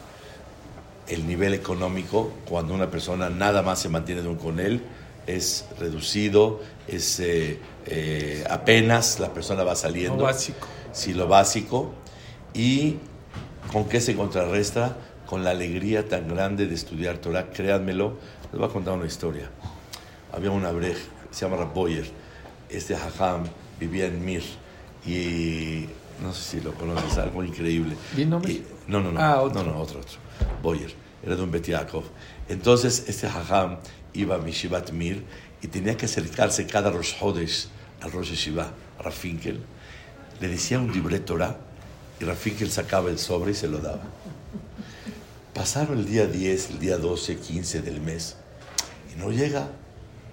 el nivel económico, cuando una persona nada más se mantiene con él, es reducido, es eh, eh, apenas la persona va saliendo. Lo básico. Sí, lo básico. Y ¿Con qué se contrarresta? Con la alegría tan grande de estudiar Torah. Créanmelo, les voy a contar una historia. Había una brej, se llama Boyer. Este hajam vivía en Mir. Y no sé si lo conoces, algo increíble. ¿Vino No, no, no. Ah, otro. No, no, otro, otro. Boyer. Era de un Betiakov. Entonces, este hajam iba a Mishivat Mir y tenía que acercarse cada Rosh Hodesh al Rosh Shiva, a Rafinkel. Le decía un libre Torah y Rafinkel sacaba el sobre y se lo daba. Pasaron el día 10, el día 12, 15 del mes y no llega.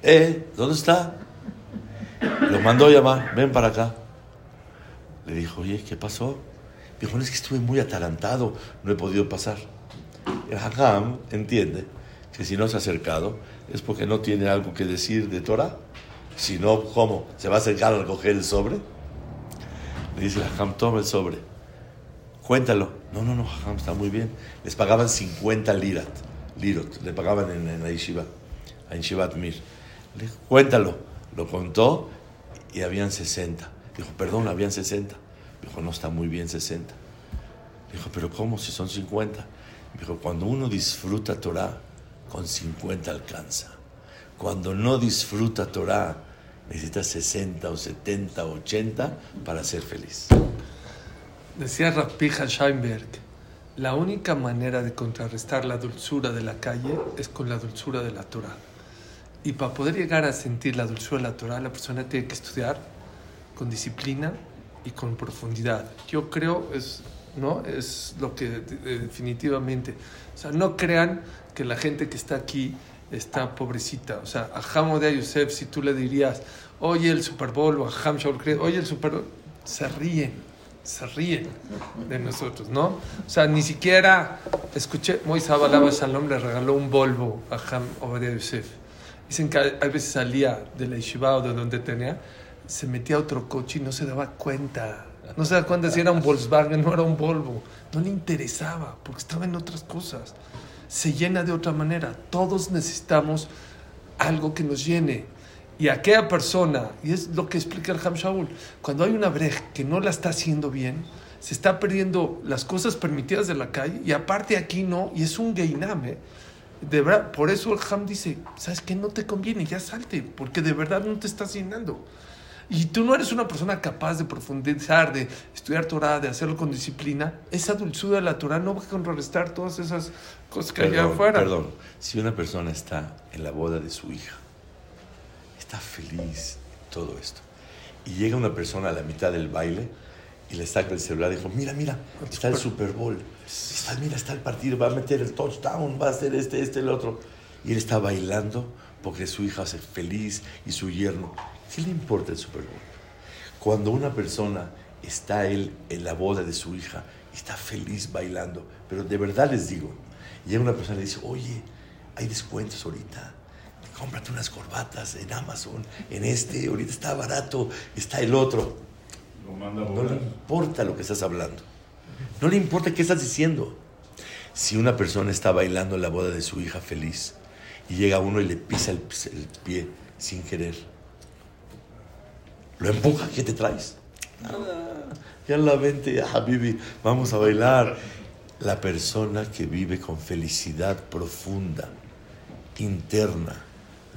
¿Eh? ¿Dónde está? Lo mandó a llamar, ven para acá. Le dijo, oye, ¿qué pasó? Dijo, no es que estuve muy atarantado, no he podido pasar. El Hakam entiende que si no se ha acercado es porque no tiene algo que decir de Torah. Si no, ¿cómo? ¿Se va a acercar a recoger el sobre? Le dice el Hakam, toma el sobre cuéntalo. No, no, no, está muy bien. Les pagaban 50 lirat, lirot, le pagaban en, en la yeshiva, Mir. Le dijo, cuéntalo. Lo contó y habían 60. Dijo, perdón, habían 60. Dijo, no, está muy bien 60. Dijo, pero ¿cómo si son 50? Dijo, cuando uno disfruta Torah, con 50 alcanza. Cuando no disfruta Torah, necesita 60 o 70 o 80 para ser feliz. Decía Rapija Scheinberg, la única manera de contrarrestar la dulzura de la calle es con la dulzura de la Torah. Y para poder llegar a sentir la dulzura de la Torah, la persona tiene que estudiar con disciplina y con profundidad. Yo creo es no es lo que definitivamente, o sea, no crean que la gente que está aquí está pobrecita. O sea, a Hamod Yosef, si tú le dirías, oye el Super Bowl, o a Ham oye el Super Bowl, se ríen se ríen de nosotros, ¿no? O sea, ni siquiera escuché, Moisés Abalaba Shalom le regaló un Volvo a Ham Obadiah Yosef. Dicen que a veces salía de la Yeshiva o de donde tenía, se metía a otro coche y no se daba cuenta. No se daba cuenta si era un Volkswagen, no era un Volvo. No le interesaba porque estaba en otras cosas. Se llena de otra manera. Todos necesitamos algo que nos llene y aquella persona, y es lo que explica el Ham Shaul, cuando hay una breja que no la está haciendo bien, se está perdiendo las cosas permitidas de la calle y aparte aquí no, y es un geiname. ¿eh? De verdad, por eso el Ham dice, ¿sabes qué? No te conviene, ya salte, porque de verdad no te estás llenando. Y tú no eres una persona capaz de profundizar, de estudiar Torah, de hacerlo con disciplina. Esa dulzura de la Torah no va a contrarrestar todas esas cosas que hay afuera. Perdón, si una persona está en la boda de su hija está feliz, todo esto. Y llega una persona a la mitad del baile y le saca el celular y dijo, mira, mira, está el Super Bowl, está, mira, está el partido, va a meter el touchdown, va a hacer este, este, el otro. Y él está bailando porque su hija hace feliz y su yerno. ¿Qué le importa el Super Bowl? Cuando una persona está él en la boda de su hija está feliz bailando, pero de verdad les digo, llega una persona y le dice, oye, hay descuentos ahorita, cómprate unas corbatas en Amazon, en este, ahorita está barato, está el otro. no le importa lo que estás hablando. No le importa qué estás diciendo. Si una persona está bailando en la boda de su hija feliz y llega uno y le pisa el, el pie sin querer. Lo empuja, ¿qué te traes? Nada. Ya la vente, ya Habibi, vamos a bailar. La persona que vive con felicidad profunda, interna,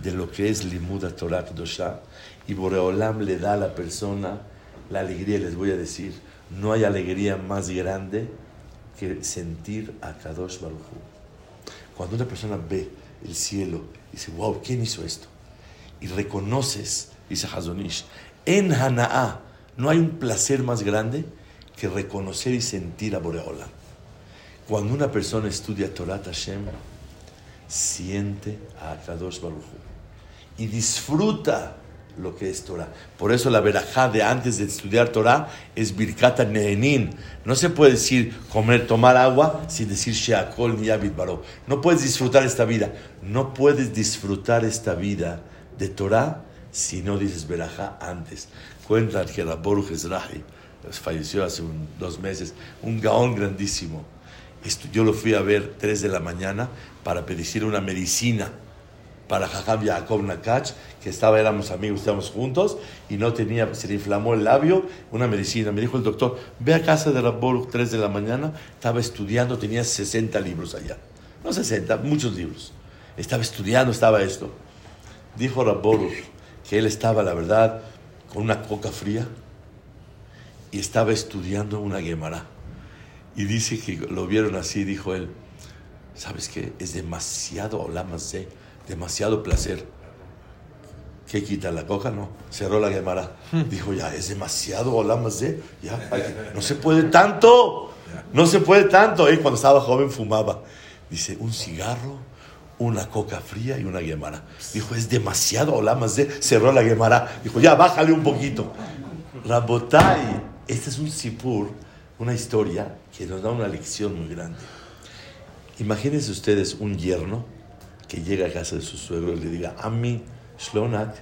de lo que es Limuda Torah Dosha, y Boreolam le da a la persona la alegría, les voy a decir, no hay alegría más grande que sentir a Kadosh Baruj Hu. Cuando una persona ve el cielo dice, wow, ¿quién hizo esto? Y reconoces, dice Hazonish, en Hana'a no hay un placer más grande que reconocer y sentir a Boreolam. Cuando una persona estudia Torah Hashem, siente a Kadosh Baruj y disfruta lo que es Torah. Por eso la verajá de antes de estudiar Torah es Birkata Nehenin. No se puede decir comer, tomar agua sin decir Sheakol ni Baro. No puedes disfrutar esta vida. No puedes disfrutar esta vida de Torah si no dices verajá antes. Cuentan que Rabor Ezrahi falleció hace dos meses, un gaón grandísimo. Yo lo fui a ver tres de la mañana para pedir una medicina para Jajam Yaakov Nakach, que estaba, éramos amigos, estábamos juntos, y no tenía, se le inflamó el labio, una medicina. Me dijo el doctor, ve a casa de Rabor 3 de la mañana, estaba estudiando, tenía 60 libros allá. No 60, muchos libros. Estaba estudiando, estaba esto. Dijo Rabor que él estaba, la verdad, con una coca fría y estaba estudiando una Gemara. Y dice que lo vieron así, dijo él, ¿sabes qué? Es demasiado de demasiado placer. ¿Qué quita la coca? No, cerró la Gemara. Dijo, ya, es demasiado de ya, no se puede tanto, no se puede tanto. Y cuando estaba joven fumaba. Dice, un cigarro, una coca fría y una Gemara. Dijo, es demasiado de cerró la Gemara. Dijo, ya, bájale un poquito. Rabotai, este es un sipur, una historia que nos da una lección muy grande. Imagínense ustedes un yerno que llega a casa de su suegro y le diga, Ami Shlonak,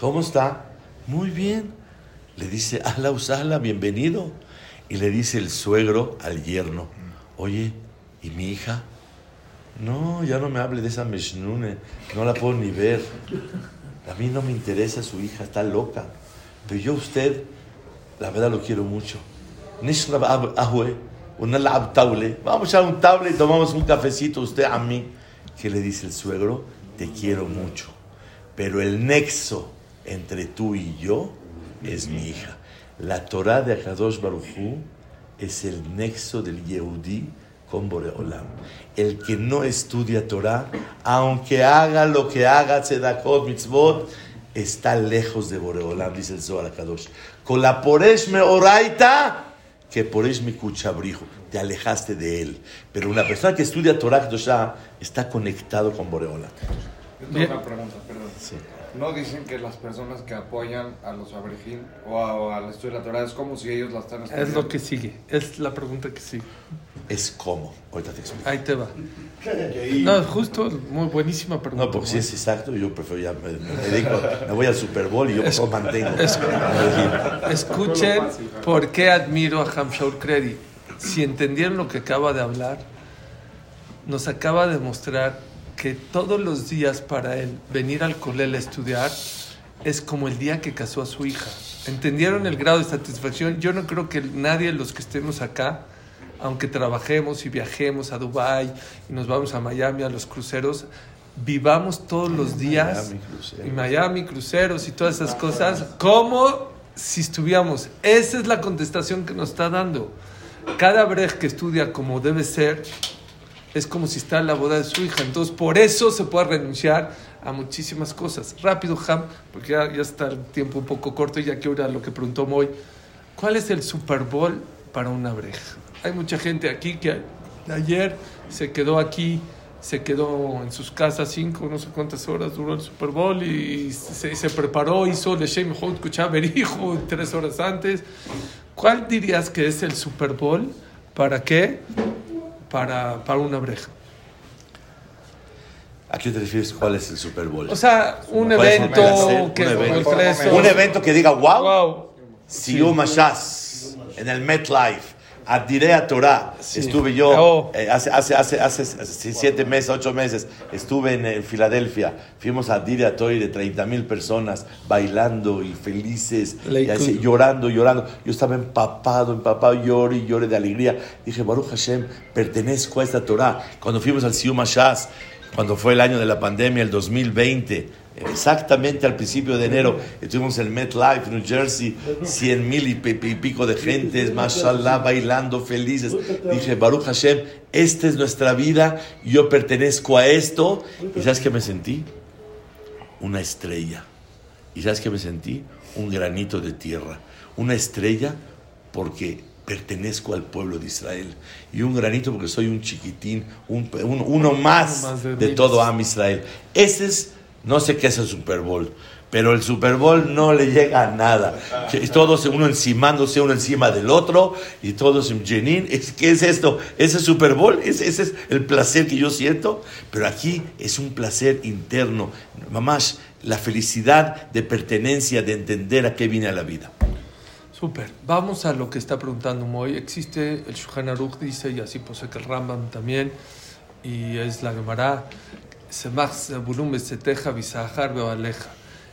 ¿cómo está? Muy bien. Le dice, Ala Usala, bienvenido. Y le dice el suegro al yerno, oye, ¿y mi hija? No, ya no me hable de esa Meshnune, no la puedo ni ver. A mí no me interesa su hija, está loca. Pero yo usted, la verdad lo quiero mucho. Vamos a un table y tomamos un cafecito usted a mí. ¿Qué le dice el suegro? Te quiero mucho. Pero el nexo entre tú y yo es mi hija. La Torah de Akadosh Baruchu es el nexo del Yehudi con Boreolam. El que no estudia Torah, aunque haga lo que haga, Tzedakot, Mitzvot, está lejos de Boreolam, dice el Zohar Akadosh. Con la Poresh me oraita, que Poresh me cuchabrijo te alejaste de él. Pero una persona que estudia Torah Kedoshá está conectado con Boreola. Yo tengo una pregunta, perdón. ¿No dicen que las personas que apoyan a los abrejim o, al estudio de la Torah es como si ellos la están estudiando? Es lo que sigue, es la pregunta que sigue. Es como, ahorita te explico. Ahí te va. No, justo, muy buenísima pregunta. No, porque si es exacto, yo prefiero ya, me, dedico, me voy al Super Bowl y yo es, mantengo. escuchen por qué admiro a Hamshaur Kredi si entendieron lo que acaba de hablar, nos acaba de mostrar que todos los días para él venir al colel a estudiar es como el día que casó a su hija. ¿Entendieron el grado de satisfacción? Yo no creo que nadie de los que estemos acá, aunque trabajemos y viajemos a Dubai y nos vamos a Miami a los cruceros, vivamos todos los días en Miami, cruceros y todas esas cosas como si estuviéramos. Esa es la contestación que nos está dando. Cada brej que estudia como debe ser, es como si está en la boda de su hija. Entonces, por eso se puede renunciar a muchísimas cosas. Rápido, Ham, porque ya, está el tiempo un poco corto y ya quiero ir a lo que preguntó Moy. ¿Cuál es el Super Bowl para una breja? Hay mucha gente aquí que ayer se quedó aquí, se quedó en sus casas cinco, no sé cuántas horas duró el Super Bowl y se, se preparó, hizo el Shem Hot Berijo tres horas antes. ¿Cuál dirías que es el Super Bowl? ¿Para qué? Para, para una breja. ¿A qué te refieres? ¿Cuál es el Super Bowl? O sea, un evento, que, un, evento. que diga, wow, wow. Mashas en el MetLife Adirea Torah. Sí. Estuve yo Oh. eh, hace, hace, hace, hace, siete meses, ocho meses. Estuve en, eh, Filadelfia. Fuimos a Adirea Torah de 30 mil personas bailando y felices, y así, llorando, llorando. Yo estaba empapado, empapado, lloré y lloré de alegría. Dije, Baruch Hashem, pertenezco a esta Torah. Cuando fuimos al Siyum Hashaz, cuando fue el año de la pandemia, el 2020, exactamente al principio de enero, estuvimos en MetLife, New Jersey, 100 mil y, pi- pi- pico de gentes, mashallah, bailando felices. Dije, Baruch Hashem, esta es nuestra vida, yo pertenezco a esto. ¿Y sabes qué me sentí? Una estrella. ¿Y sabes qué me sentí? Un granito de tierra. Una estrella porque pertenezco al pueblo de Israel. Y un granito porque soy un chiquitín, un, un- uno más, de todo Am Israel. Ese es, no sé qué es el Super Bowl, pero el Super Bowl no le llega a nada. Todos uno encimándose uno encima del otro y todos en Jenin. Es- ¿Qué es esto? ¿Ese Super Bowl? ¿Ese, ese es el placer que yo siento? Pero aquí es un placer interno. Mamás, la felicidad de pertenencia, de entender a qué viene a la vida. Súper. Vamos a lo que está preguntando Moy. Existe el Shulchan Aruch, dice, y así posee que el Rambam también, y es la Gemara,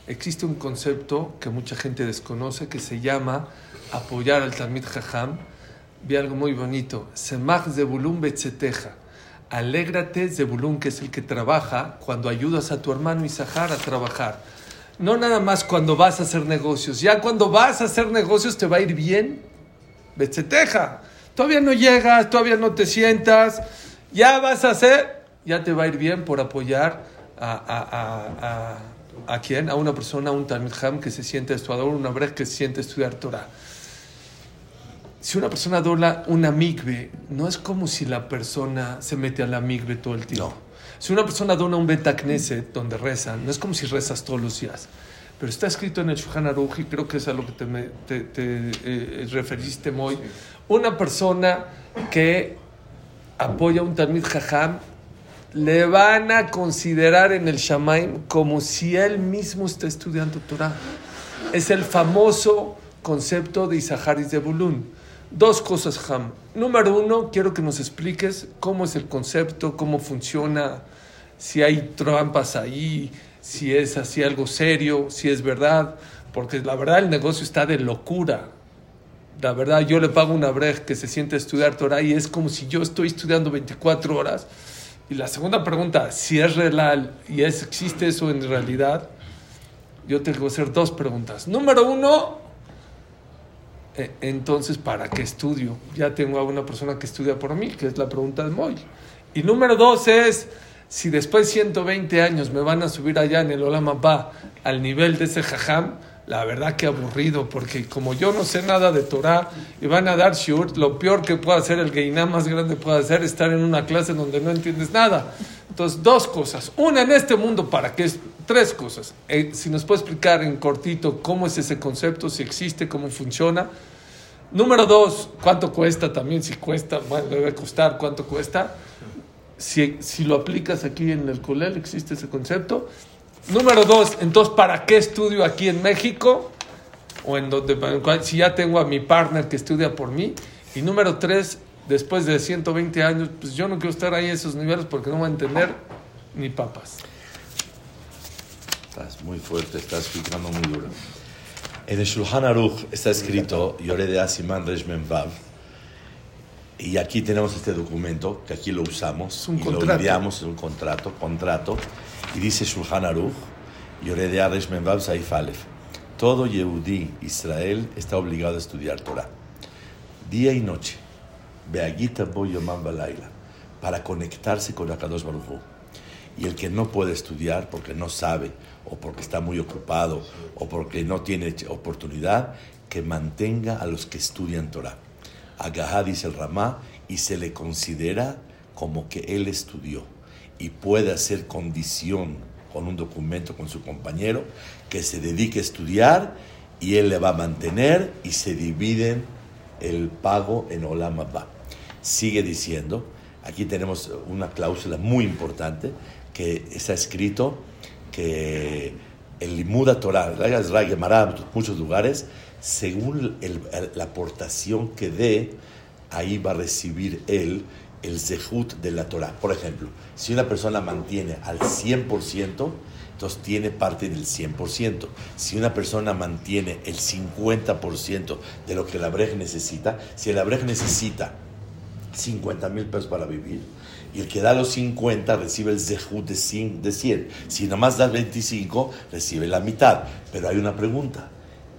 Existe un concepto que mucha gente desconoce que se llama apoyar al Talmid Jajam. Vi algo muy bonito. Semach Beseteja. Alégrate, Zebulun, que es el que trabaja, cuando ayudas a tu hermano Isahar a trabajar. No nada más cuando vas a hacer negocios. Ya cuando vas a hacer negocios te va a ir bien. Betzeteja. Todavía no llegas, todavía no te sientas. Ya vas a hacer, ya te va a ir bien por apoyar a, a, a, a, a quién? A una persona, un Talmud Ham que se siente estudiador, una brej que se siente estudiar Torah. Si una persona dobla una migbe, no es como si la persona se mete a la migbe todo el tiempo. No. Si una persona dona un Betacneset donde rezan, no es como si rezas todos los días. Pero está escrito en el Shulchan Aruch y creo que es a lo que te, te- te, eh, referiste, Moy. Una persona que apoya a un Talmid Jajam, le van a considerar en el Shamaim como si él mismo está estudiando Torah. Es el famoso concepto de Isahar y Zebulun. Dos cosas, Ham. Número uno, quiero que nos expliques cómo es el concepto, cómo funciona, si hay trampas ahí, si es así algo serio, si es verdad, porque la verdad el negocio está de locura. La verdad, yo le pago una brej que se siente a estudiar Torah y es como si yo estoy estudiando 24 horas. Y la segunda pregunta, si es real y es, existe eso en realidad, yo tengo que hacer dos preguntas. Número uno, eh, entonces, ¿para qué estudio? Ya tengo a una persona que estudia por mí, que es la pregunta de Moy. Y número dos es, si después de 120 años me van a subir allá en el Olam Abba al nivel de ese jajam, la verdad que aburrido, porque como yo no sé nada de Torah y van a dar shiur, lo peor que puede hacer el geiná más grande puede hacer es estar en una clase donde no entiendes nada. Entonces, dos cosas. Una, en este mundo, ¿para qué? es- Tres cosas. Eh, si nos puede explicar en cortito cómo es ese concepto, si existe, cómo funciona. Número dos, ¿cuánto cuesta también? Si cuesta, bueno, debe costar, ¿cuánto cuesta? Si, si lo aplicas aquí en el Colel, existe ese concepto. Número dos, entonces, ¿para qué estudio aquí en México? O en donde, en si ya tengo a mi partner que estudia por mí. Y número tres, después de 120 años, pues yo no quiero estar ahí a esos niveles porque no voy a entender ni papas. Estás muy fuerte, estás explicando muy duro. En el Shulchan Aruch está escrito Yore de Asiman Resh Mem Vav. Y aquí tenemos este documento, que aquí lo usamos. Es un y contrato. lo enviamos, es un contrato, contrato. Y dice Shulchan Aruch, Yore de Resh Mem Vav Saif Aleph. Todo Yehudí, Israel, está obligado a estudiar Torah. Día y noche. Beagita Bo Yomam Balaila. Para conectarse con Akadosh Baruch Hu. Y el que no puede estudiar porque no sabe, o porque está muy ocupado, o porque no tiene oportunidad, que mantenga a los que estudian Torah. Agahá dice el Ramá, y se le considera como que él estudió y puede hacer condición con un documento con su compañero que se dedique a estudiar y él le va a mantener y se dividen el pago en Olam Abba. Sigue diciendo, aquí tenemos una cláusula muy importante que está escrito que el Limuda Torah, la Gemara, muchos lugares, según el- la aportación que dé ahí va a recibir él el zehut de la Torah. Por ejemplo, si una persona mantiene al 100%, entonces tiene parte del 100%. Si una persona mantiene el 50% de lo que la Brej necesita, si la Brej necesita 50 mil pesos para vivir, y el que da los 50 recibe el zehut de 100, de 100. Si nomás das 25, recibe la mitad. Pero hay una pregunta.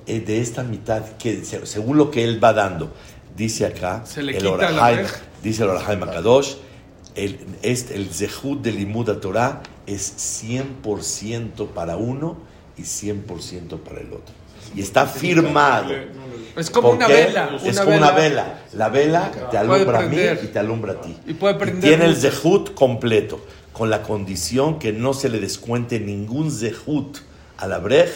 Eh, De esta mitad, que según lo que él va dando, dice acá, Se le el quita la Brej. Dice el Orahaim Akadosh, el, este, el zehut de Limud Torah es 100% para uno y 100% para el otro. Y está firmado. Es como ¿Por una vela. Es como una vela. La vela te alumbra a mí y te alumbra a ti. Y puede prender tiene el zehut completo, con la condición que no se le descuente ningún zehut a la brej,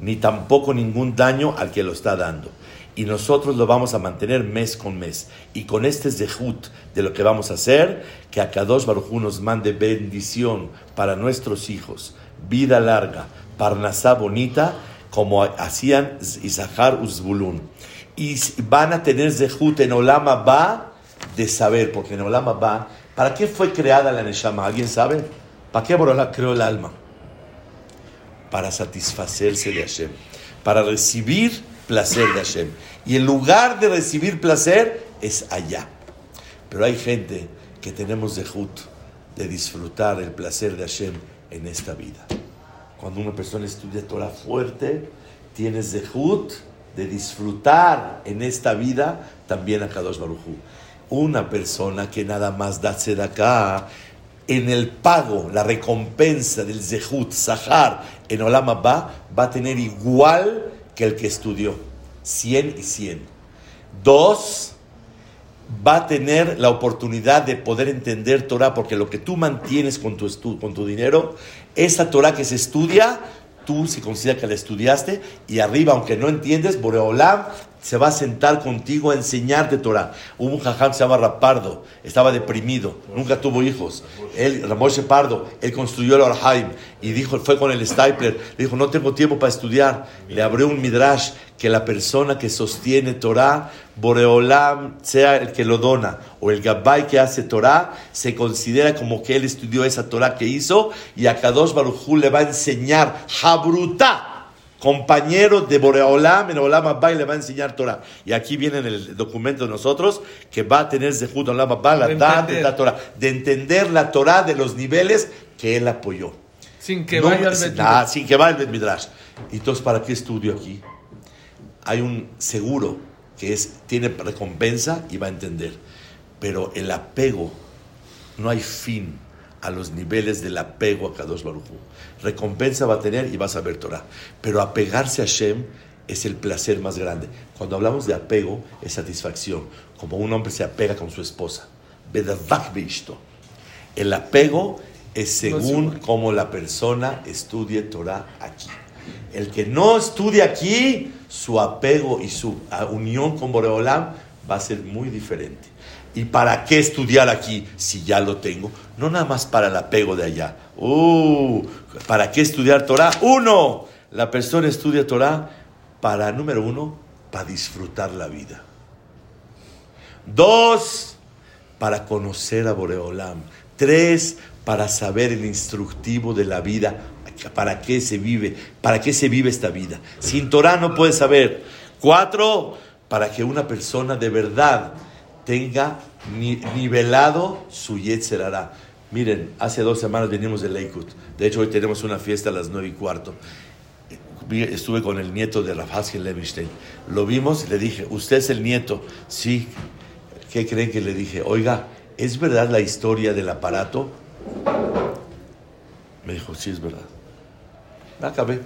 ni tampoco ningún daño al que lo está dando. Y nosotros lo vamos a mantener mes con mes. Y con este zehut de lo que vamos a hacer, que a Kadosh Baruj Hu nos mande bendición para nuestros hijos, vida larga, parnasá bonita, como hacían Isahar Uzbulun. Y van a tener zehut en Olama Ba de saber, porque en Olama Ba, ¿para qué fue creada la Neshama? ¿Alguien sabe? ¿Para qué Borola creó el alma? Para satisfacerse de Hashem, para recibir placer de Hashem. Y en lugar de recibir placer, es allá. Pero hay gente que tenemos zehut de disfrutar el placer de Hashem en esta vida. Cuando una persona estudia Torah fuerte, tiene zehut de disfrutar en esta vida también a Kadosh Baruj Hu. Una persona que nada más da acá en el pago, la recompensa del zehut, sahar, en Olam Abba, va a tener igual que el que estudió. 100 y 100. Dos, va a tener la oportunidad de poder entender Torah, porque lo que tú mantienes con tu, con tu dinero, esa Torah que se estudia, tú se considera que la estudiaste, y arriba, aunque no entiendes, Boreolam se va a sentar contigo a enseñarte Torah. Hubo un jajam que se llama Rapardo, estaba deprimido, nunca tuvo hijos. Él, Ramoshe Pardo, él construyó el Orhaim y dijo, fue con el Stapler, le dijo, no tengo tiempo para estudiar. Le abrió un midrash que la persona que sostiene Torah, Boreolam, sea el que lo dona o el Gabbai que hace Torah, se considera como que él estudió esa Torah que hizo y a Kadosh Baruj le va a enseñar Habruta compañero de Boreolam, en Olam Abba y le va a enseñar Torah. Y aquí viene en el documento de nosotros que va a tener Zehut Olam Abba, la De Da'at de la Torah, de entender la Torah de los niveles que él apoyó. Sin que No, vaya al ah, sin que vaya al Midrash. Entonces, ¿para qué estudio aquí? Hay un seguro que es, tiene recompensa y va a entender. Pero el apego, no hay fin a los niveles del apego a Kadosh Baruj Hu. Recompensa va a tener y vas a ver Torah. Pero apegarse a Hashem es el placer más grande. Cuando hablamos de apego, es satisfacción. Como un hombre se apega con su esposa. El apego es según cómo la persona estudie Torah aquí. El que no estudia aquí, su apego y su ah, unión con Boreolam va a ser muy diferente. ¿Y para qué estudiar aquí si ya lo tengo? No nada más para el apego de allá. Uh, ¿Para qué estudiar Torah? Uno, la persona estudia Torah para, número uno, para disfrutar la vida. Dos, para conocer a Boreolam. Tres, para saber el instructivo de la vida. ¿Para qué se vive? ¿Para qué se vive esta vida? Sin Torah no puedes saber. Cuatro, para que una persona de verdad tenga ni- nivelado su Yetzer Hará. Miren, hace dos semanas venimos de Leikut. De hecho, hoy tenemos una fiesta a las nueve y cuarto. Estuve con el nieto de Rafaskel Levinstein. Lo vimos y le dije, ¿usted es el nieto? Sí. ¿Qué creen que le dije? Oiga, ¿es verdad la historia del aparato? Me dijo, sí, es verdad. Me acabé.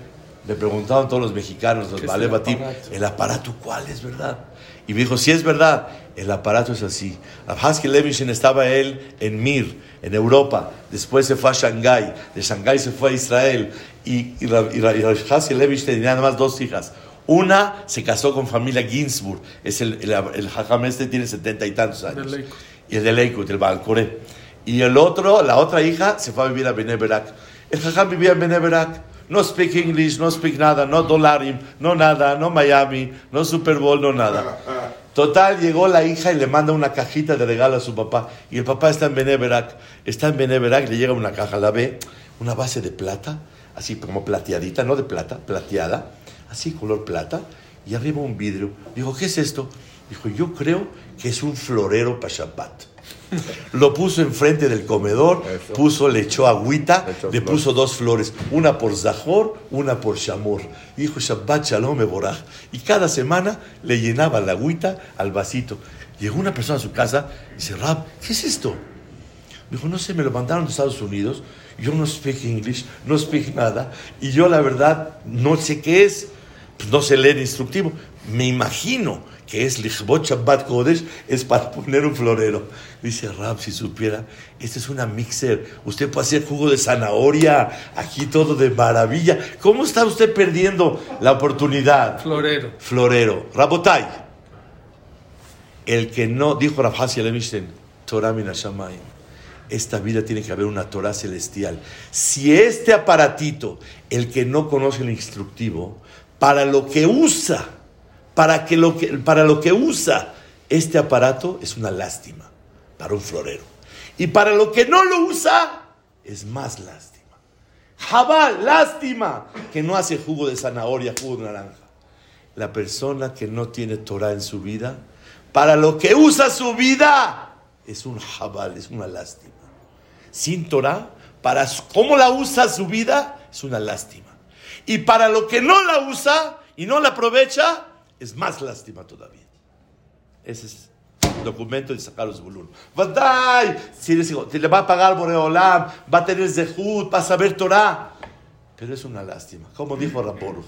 Le preguntaban todos los mexicanos, los ¿Qué es Vale el aparato? ¿el aparato cuál es verdad? Y me dijo, sí es verdad, el aparato es así. Rafaskel Levinstein estaba él en Mir, en Europa, después se fue a Shanghái, de Shanghái se fue a Israel, y, y, y tenía nada más dos hijas. Una se casó con familia Ginsburg, es el, el, el jajam este tiene setenta y tantos años. Y el de Leikut, el Balcoré. Y el otro, la otra hija, se fue a vivir a Beneberak. El jajam vivía en Beneberak. No speak English, no speak nada, no dolarim, no nada, no Miami, no Super Bowl, no nada. Total, llegó la hija y le manda una cajita de regalo a su papá. Y el papá está en Beneverac. Está en Beneverac, le llega una caja, la ve, una base de plata, así como plateadita, no de plata, plateada, así color plata, y arriba un vidrio. Dijo, ¿qué es esto? Dijo, yo creo que es un florero para Shabbat. Lo puso enfrente del comedor, Eso. puso, le echó agüita, Le echó le flor. puso dos flores, una por Zahor, una por Shamor. Dijo Shabbat Shalom Eboraj. Y cada semana le llenaba la agüita al vasito. Llegó una persona a su casa y dice, Rab, ¿qué es esto? Dijo, no sé, me lo mandaron de Estados Unidos. Yo no speak English, no speak nada. Y yo la verdad no sé qué es. Pues no sé leer instructivo. Me imagino que es Lichbot Shabbat Kodesh, es para poner un florero. Dice Rab, si supiera, esta es una mixer. Usted puede hacer jugo de zanahoria, aquí todo de maravilla. ¿Cómo está usted perdiendo la oportunidad? Florero. Florero. Rabotai. El que no, dijo Rav Hasi Torah min hashamayim. Esta vida tiene que haber una Torah celestial. Si este aparatito, el que no conoce el instructivo, para lo que usa, para, que lo, que, para lo que usa este aparato es una lástima para un florero. Y para lo que no lo usa, es más lástima. Jabal, lástima que no hace jugo de zanahoria, jugo de naranja. La persona que no tiene Torah en su vida, para lo que usa su vida, es un jabal, es una lástima. Sin Torah, para cómo la usa su vida, es una lástima. Y para lo que no la usa y no la aprovecha, es más lástima todavía. Ese es el documento de sacar los bulun. ¡Vadai! Si les digo, te le va a pagar Boreolam, va a tener Zehut, va a saber Torah. Pero es una lástima. Como dijo Raporuch,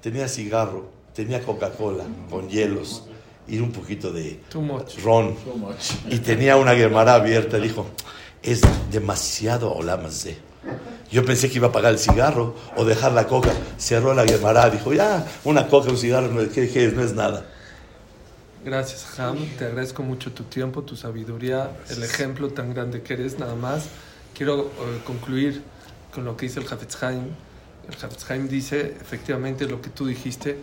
tenía cigarro, tenía Coca-Cola con hielos y un poquito de Too much. ron. Y tenía una Gemara abierta. Dijo, es demasiado olamazé. Yo pensé que iba a pagar el cigarro o dejar la coca. Cerró la Gemara. Dijo, ya, una coca, un cigarro, no, ¿qué, qué es? No es nada. Gracias, Ham. Te agradezco mucho tu tiempo, tu sabiduría, el ejemplo tan grande que eres. Nada más quiero eh, concluir con lo que dice el Hafetz Haim. El Hafetz Haim dice efectivamente lo que tú dijiste,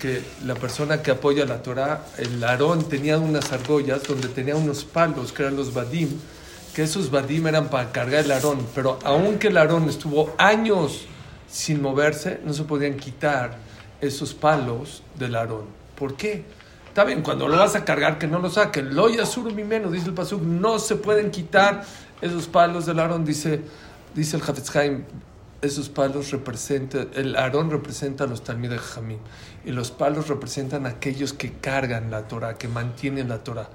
que la persona que apoya la Torah, el Aarón tenía unas argollas donde tenía unos palos, que eran los Badim, que esos Badim eran para cargar el Aarón, pero aunque el Aarón estuvo años sin moverse, no se podían quitar esos palos del Aarón. ¿Por qué? Está bien, cuando lo vas a cargar, que no lo saquen. Lo yasuru mi menos, dice el Pasuk, no se pueden quitar esos palos del Aarón, dice, dice el Hafetz Haim. Esos palos representan, el Aarón representa a los Talmid de Jamín y los palos representan a aquellos que cargan la Torah, que mantienen la Torah.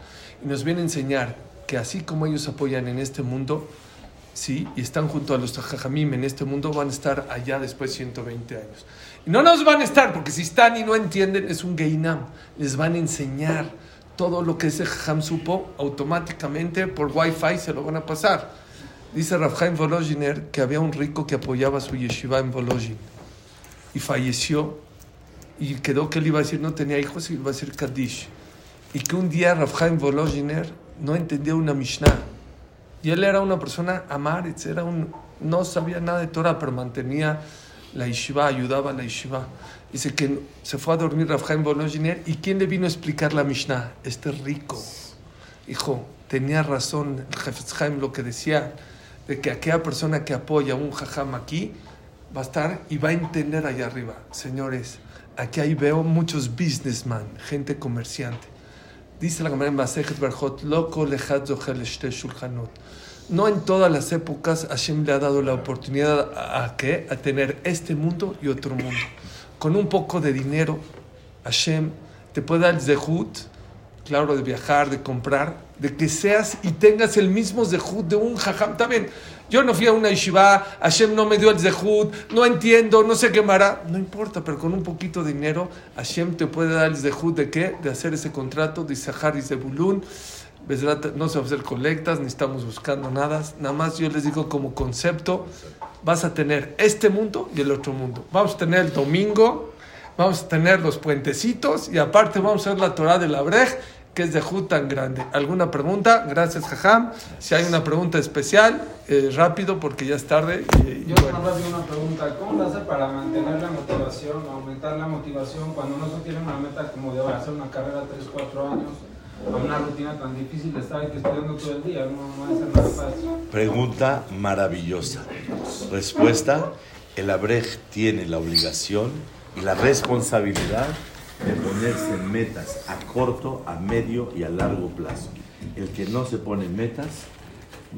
Y nos viene a enseñar que así como ellos apoyan en este mundo, sí, y están junto a los Jajamim en este mundo, van a estar allá después de 120 años. Y no nos van a estar, porque si están y no entienden, es un Geinam. Les van a enseñar todo lo que ese Jajam supo, automáticamente por Wi-Fi se lo van a pasar. Dice Rafhaim Volozhiner que había un rico que apoyaba su yeshiva en Volozhin y falleció y quedó que él iba a decir no tenía hijos y iba a decir Kaddish. Y que un día Rafhaim Volozhiner no entendía una Mishnah. Y él era una persona amaretz, era un, no sabía nada de Torah, pero mantenía la yeshiva, ayudaba a la yeshiva. Dice que se fue a dormir Rafhaim Volozhiner y ¿quién le vino a explicar la Mishnah? Este rico. Hijo, tenía razón el lo que decía, de que aquella persona que apoya un jajam aquí va a estar y va a entender allá arriba. Señores, aquí ahí veo muchos businessmen, gente comerciante. Dice la Gemara en Masejet Berjot, loco lejat shulchanot. No en todas las épocas Hashem le ha dado la oportunidad a, a qué? A tener este mundo y otro mundo. Con un poco de dinero, Hashem te puede dar el zehut, claro, de viajar, de comprar, de que seas y tengas el mismo zehut de un jajam. También, yo no fui a una yeshiva, Hashem no me dio el zehut, no entiendo, no sé qué mará. No importa, pero con un poquito de dinero, Hashem te puede dar el zehut de qué? De hacer ese contrato de Isahar y Zebulun. No se va a hacer colectas, ni estamos buscando nada. Nada más yo les digo como concepto, vas a tener este mundo y el otro mundo. Vamos a tener el domingo, vamos a tener los puentecitos y aparte vamos a ver la Torah de la Brej que es de Jud tan grande. ¿Alguna pregunta? Gracias, Jajam. Si hay una pregunta especial, eh, rápido porque ya es tarde. y- y Yo bueno. tengo una pregunta. ¿Cómo lo hace para mantener la motivación, aumentar la motivación cuando uno no tiene una meta como de hacer una carrera 3, 4 años, a una rutina tan difícil de estar estudiando todo el día? No, no es nada fácil. Pregunta maravillosa. Respuesta, el Abrej tiene la obligación y la responsabilidad de ponerse metas a corto, a medio y a largo plazo. El que no se pone metas,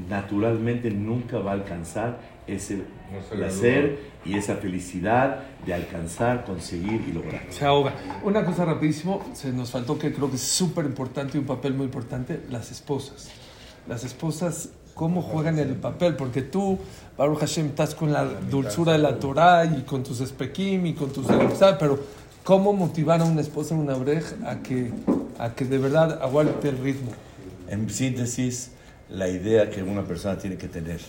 naturalmente nunca va a alcanzar ese placer y esa felicidad de alcanzar, conseguir y lograr. Se ahoga. Una cosa rapidísimo, se nos faltó que creo que es súper importante y un papel muy importante, las esposas. Las esposas, ¿cómo juegan el papel? Porque tú, Baruch Hashem, estás con la dulzura de la Torah y con tus espequim y con tus... ¿sabes? Pero ¿cómo motivar a una esposa en una brej a que, a que de verdad aguante el ritmo? En síntesis, la idea que una persona tiene que tener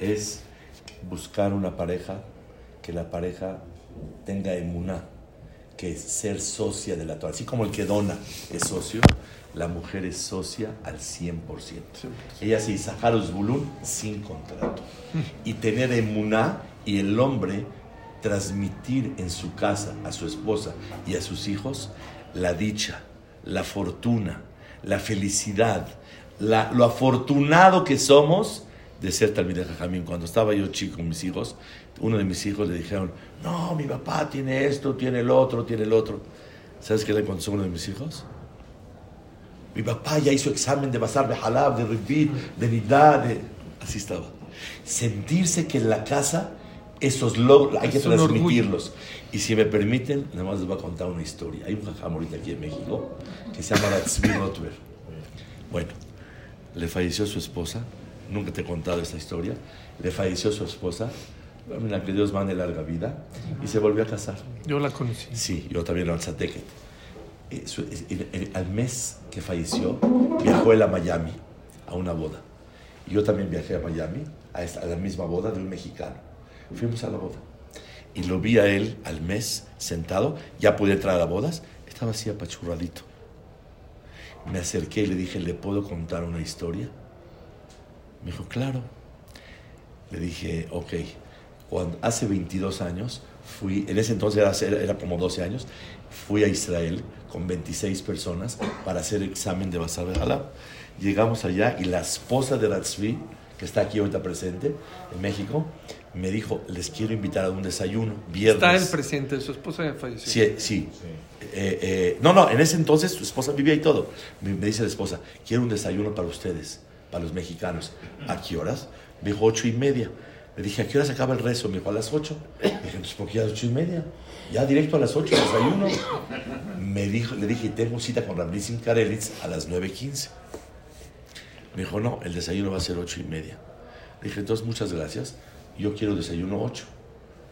es buscar una pareja, que la pareja tenga emuná, que es ser socia de la Torah. Así como el que dona es socio, la mujer es socia al 100%. Ella se Zaharus Bulun sin contrato. Y tener emuná y el hombre transmitir en su casa a su esposa y a sus hijos la dicha, la fortuna, la felicidad, lo afortunado que somos de ser Talmideh Jajamín. Cuando estaba yo chico con mis hijos, uno de mis hijos le dijeron, no, mi papá tiene esto, tiene el otro, tiene el otro. ¿Sabes qué le contestó uno de mis hijos? Mi papá ya hizo examen de Basar, de Halab, de Ribit, de Nidá, de... Así estaba. Sentirse que en la casa esos logros hay que Es transmitirlos. Y si me permiten, nada más les voy a contar una historia. Hay un jajam ahorita aquí en México que se llama Ratzvi Rotwer. Bueno, le falleció su esposa. Nunca te he contado esta historia. Le falleció su esposa. Mira, que Dios mande larga vida. Y se volvió a casar. Yo la conocí. Sí, yo también en Alzateket. Eh, Al mes que falleció, viajó él a Miami a una boda. Y yo también viajé a Miami a, esta- a la misma boda de un mexicano. Fuimos a la boda. Y lo vi a él al mes sentado, ya pude entrar a las bodas, estaba así apachurradito. Me acerqué y le dije, ¿le puedo contar una historia? Me dijo, claro. Le dije, ok, cuando, hace 22 años fui, en ese entonces era, era como 12 años, fui a Israel con 26 personas para hacer examen de Basar de Halab. Llegamos allá y la esposa de Ratzvi, que está aquí ahorita presente en México, me dijo, les quiero invitar a un desayuno, viernes. Está el presidente, su esposa ya falleció. Sí, sí. Eh, eh, no, no, en ese entonces su esposa vivía y todo. Me, me dice la esposa, quiero un desayuno para ustedes, para los mexicanos. ¿A qué horas? Me dijo, ocho y media. Le dije, ¿a qué horas acaba el rezo? Me dijo, a las ocho. Le dije, pues ¿por qué a las ocho y media? Ya directo a las ocho, desayuno. Me dijo, le dije, tengo cita con Rabnisim Karelitz a las nueve quince. Me dijo, no, el desayuno va a ser ocho y media. Le dije, entonces muchas gracias. Yo quiero desayuno ocho.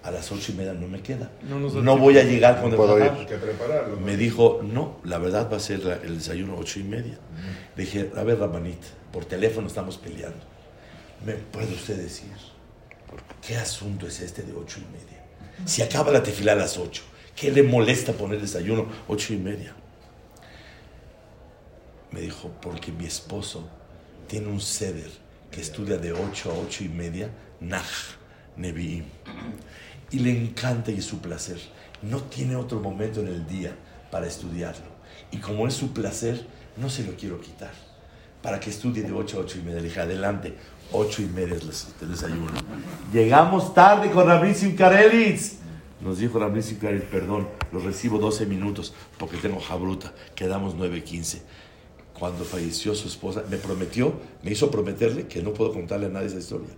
A las ocho y media no me queda. No No tiempo. voy a llegar con el puedo ir. que prepararlo. ¿no? Me dijo, no, la verdad va a ser la- el desayuno ocho y media. Le dije, a ver, Rabanit, por teléfono estamos peleando. ¿Me puede usted decir qué asunto es este de ocho y media? Si acaba la tefila a las ocho, ¿qué le molesta poner desayuno ocho y media? Me dijo, porque mi esposo tiene un ceder que estudia de ocho a ocho y media, Nah, Nevi'im y le encanta y es su placer. No tiene otro momento en el día para estudiarlo. Y como es su placer, no se lo quiero quitar. Para que estudie de 8 a 8 y media. Le dije, adelante, 8 y media es el desayuno. Llegamos tarde con Rabinsim Karelitz. Nos dijo Rabinsim Karelitz, perdón, los recibo 12 minutos porque tengo jabruta. Quedamos 9.15. Cuando falleció su esposa, me prometió, me hizo prometerle que no puedo contarle a nadie esa historia.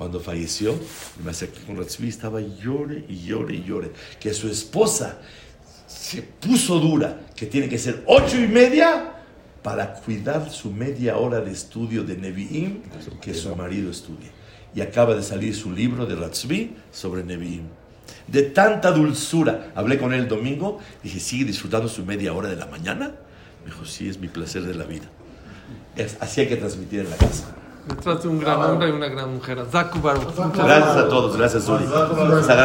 Cuando falleció, me acerqué con Ratzvi, estaba llore y llore y llore. Que su esposa se puso dura, que tiene que ser ocho y media para cuidar su media hora de estudio de Nevi'im, que su marido estudie. Y acaba de salir su libro de Ratzvi sobre Nevi'im. De tanta dulzura, hablé con él el domingo, dije, ¿sigue disfrutando su media hora de la mañana? Me dijo, sí, es mi placer de la vida. Así hay que transmitir en la casa. Detrás de un gran hombre y una gran mujer. Zaku Baruch. Muchas Gracias a todos, gracias Uri.